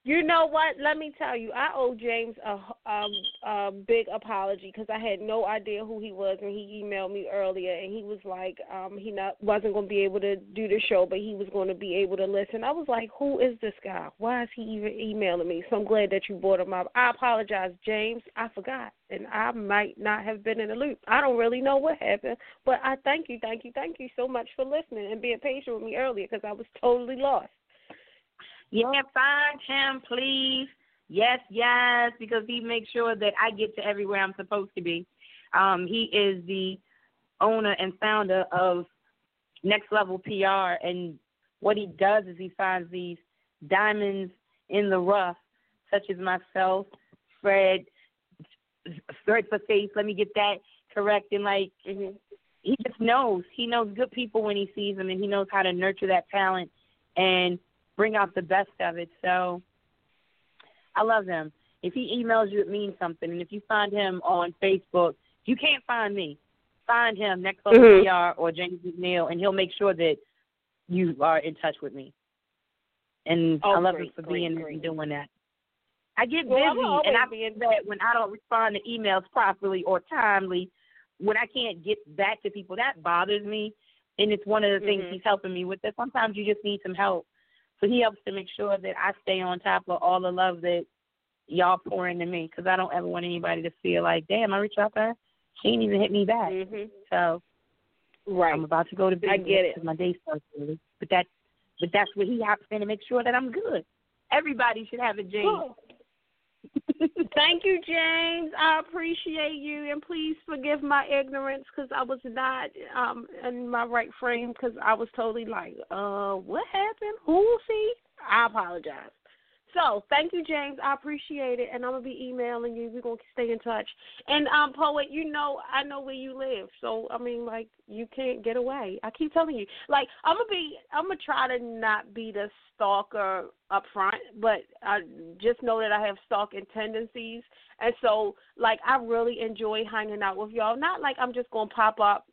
You know what? Let me tell you, I owe James a, um, a big apology because I had no idea who he was when he emailed me earlier, and he was like, um, he not wasn't going to be able to do the show, but he was going to be able to listen. I was like, who is this guy? Why is he even emailing me? So I'm glad that you brought him up. I apologize, James. I forgot, and I might not have been in the loop. I don't really know what happened, but I thank you, thank you, thank you so much for listening and being patient with me earlier because I was totally lost. Yeah, find him, please. Yes, yes, because he makes sure that I get to everywhere I'm supposed to be. Um, he is the owner and founder of Next Level PR, and what he does is he finds these diamonds in the rough, such as myself, Fred, Fred for Faith. Let me get that correct. And like, Mhm. he just knows. He knows good people when he sees them, and he knows how to nurture that talent and bring out the best of it. So I love him. If he emails you, it means something. And if you find him on Facebook, you can't find me. find him next to Mhm. PR or James McNeil, and he'll make sure that you are in touch with me. And Oh, I love great, him for great, being great. and doing that. I get Well, busy, and I being that when I don't respond to emails properly or timely, when I can't get back to people, that bothers me. And it's one of the things Mhm. he's helping me with. That sometimes you just need some help. So he helps to make sure that I stay on top of all the love that y'all pour into me, because I don't ever want anybody to feel like, damn, I reached out to her, she ain't even hit me back. Mhm. So Right. I'm about to go to bed I get it. because my day starts early. But that, but that's where he hops in to make sure that I'm good. Everybody should have a James. Cool. Thank you, James. I appreciate you, and please forgive my ignorance because I was not um in my right frame because I was totally like, uh, what happened? Who's he? I apologize. So, thank you, James. I appreciate it, and I'm gonna be emailing you. We're gonna stay in touch. And um, poet, you know, I know where you live, so I mean, like, you can't get away. I keep telling you, like, I'm gonna be, I'm gonna try to not be the stalker up front, but I just know that I have stalking tendencies, and so, like, I really enjoy hanging out with y'all. Not like I'm just gonna pop up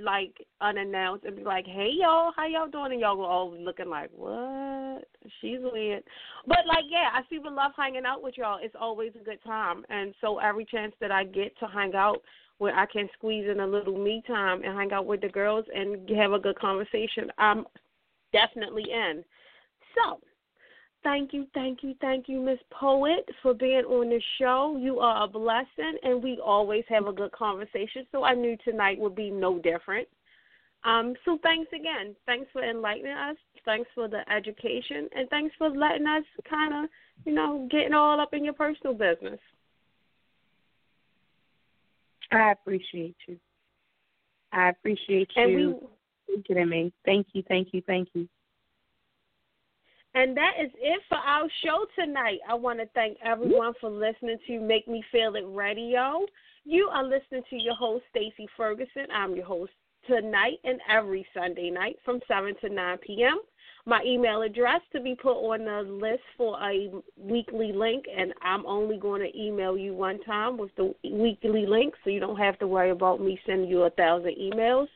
like unannounced and be like, "Hey y'all, how y'all doing?" And y'all go all looking like, "What? She's weird." But like, yeah, I super love hanging out with y'all. It's always a good time, and so every chance that I get to hang out where I can squeeze in a little me time and hang out with the girls and have a good conversation, I'm definitely in. So, thank you, thank you, thank you, Miss Poet, for being on the show. You are a blessing, and we always have a good conversation. So I knew tonight would be no different. Um, so thanks again. Thanks for enlightening us. Thanks for the education, and thanks for letting us kind of, you know, getting all up in your personal business. I appreciate you. I appreciate you. And we thinking of me. Thank you, thank you, thank you. And that is it for our show tonight. I want to thank everyone for listening to Make Me Feel It Radio. You are listening to your host, Stacy Ferguson. I'm your host tonight and every Sunday night from 7 to 9 p.m. My email address to be put on the list for a weekly link, and I'm only going to email you one time with the weekly link, so you don't have to worry about me sending you a thousand emails.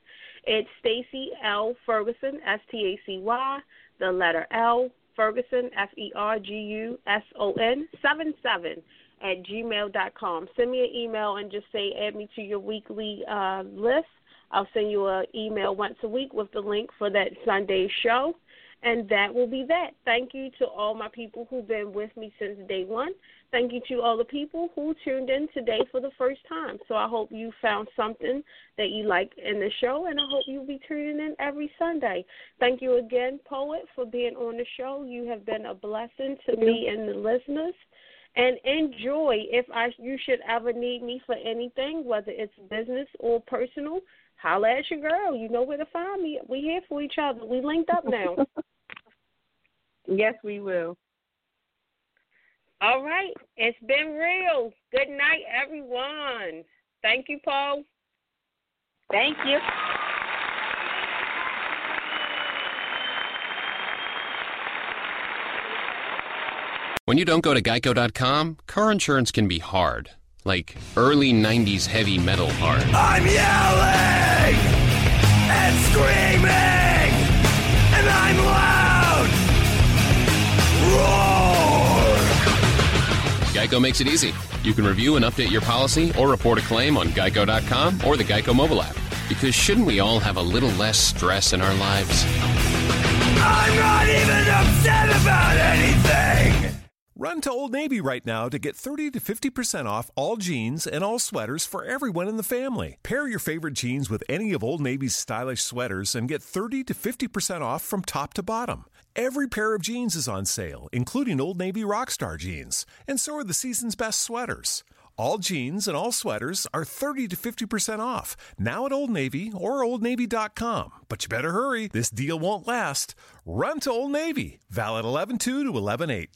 It's Stacy L. Ferguson, S T A C Y, the letter L, Ferguson, F E R G U S O N, 7 7 at gmail dot com. Send me an email and just say, add me to your weekly uh, list. I'll send you an email once a week with the link for that Sunday show. And that will be that. Thank you to all my people who've been with me since day one. Thank you to all the people who tuned in today for the first time. So I hope you found something that you like in the show, and I hope you'll be tuning in every Sunday. Thank you again, Poet, for being on the show. You have been a blessing to me and the listeners. And enjoy. If I you should ever need me for anything, whether it's business or personal, holla at your girl. You know where to find me. We here for each other. We linked up now. Yes, we will. All right. It's been real. Good night, everyone. Thank you, Paul. Thank you. When you don't go to geico.com, car insurance can be hard. Like early 90s heavy metal hard. I'm yelling and screaming, Geico makes it easy. You can review and update your policy or report a claim on geico.com or the Geico mobile app. Because shouldn't we all have a little less stress in our lives? I'm not even upset about anything. Run to Old Navy right now to get 30 to 50% off all jeans and all sweaters for everyone in the family. Pair your favorite jeans with any of Old Navy's stylish sweaters and get 30 to 50% off from top to bottom. Every pair of jeans is on sale, including Old Navy Rockstar jeans, and so are the season's best sweaters. All jeans and all sweaters are 30 to 50% off now at Old Navy or OldNavy.com. But you better hurry, this deal won't last. Run to Old Navy, valid 11 2 to 11 8.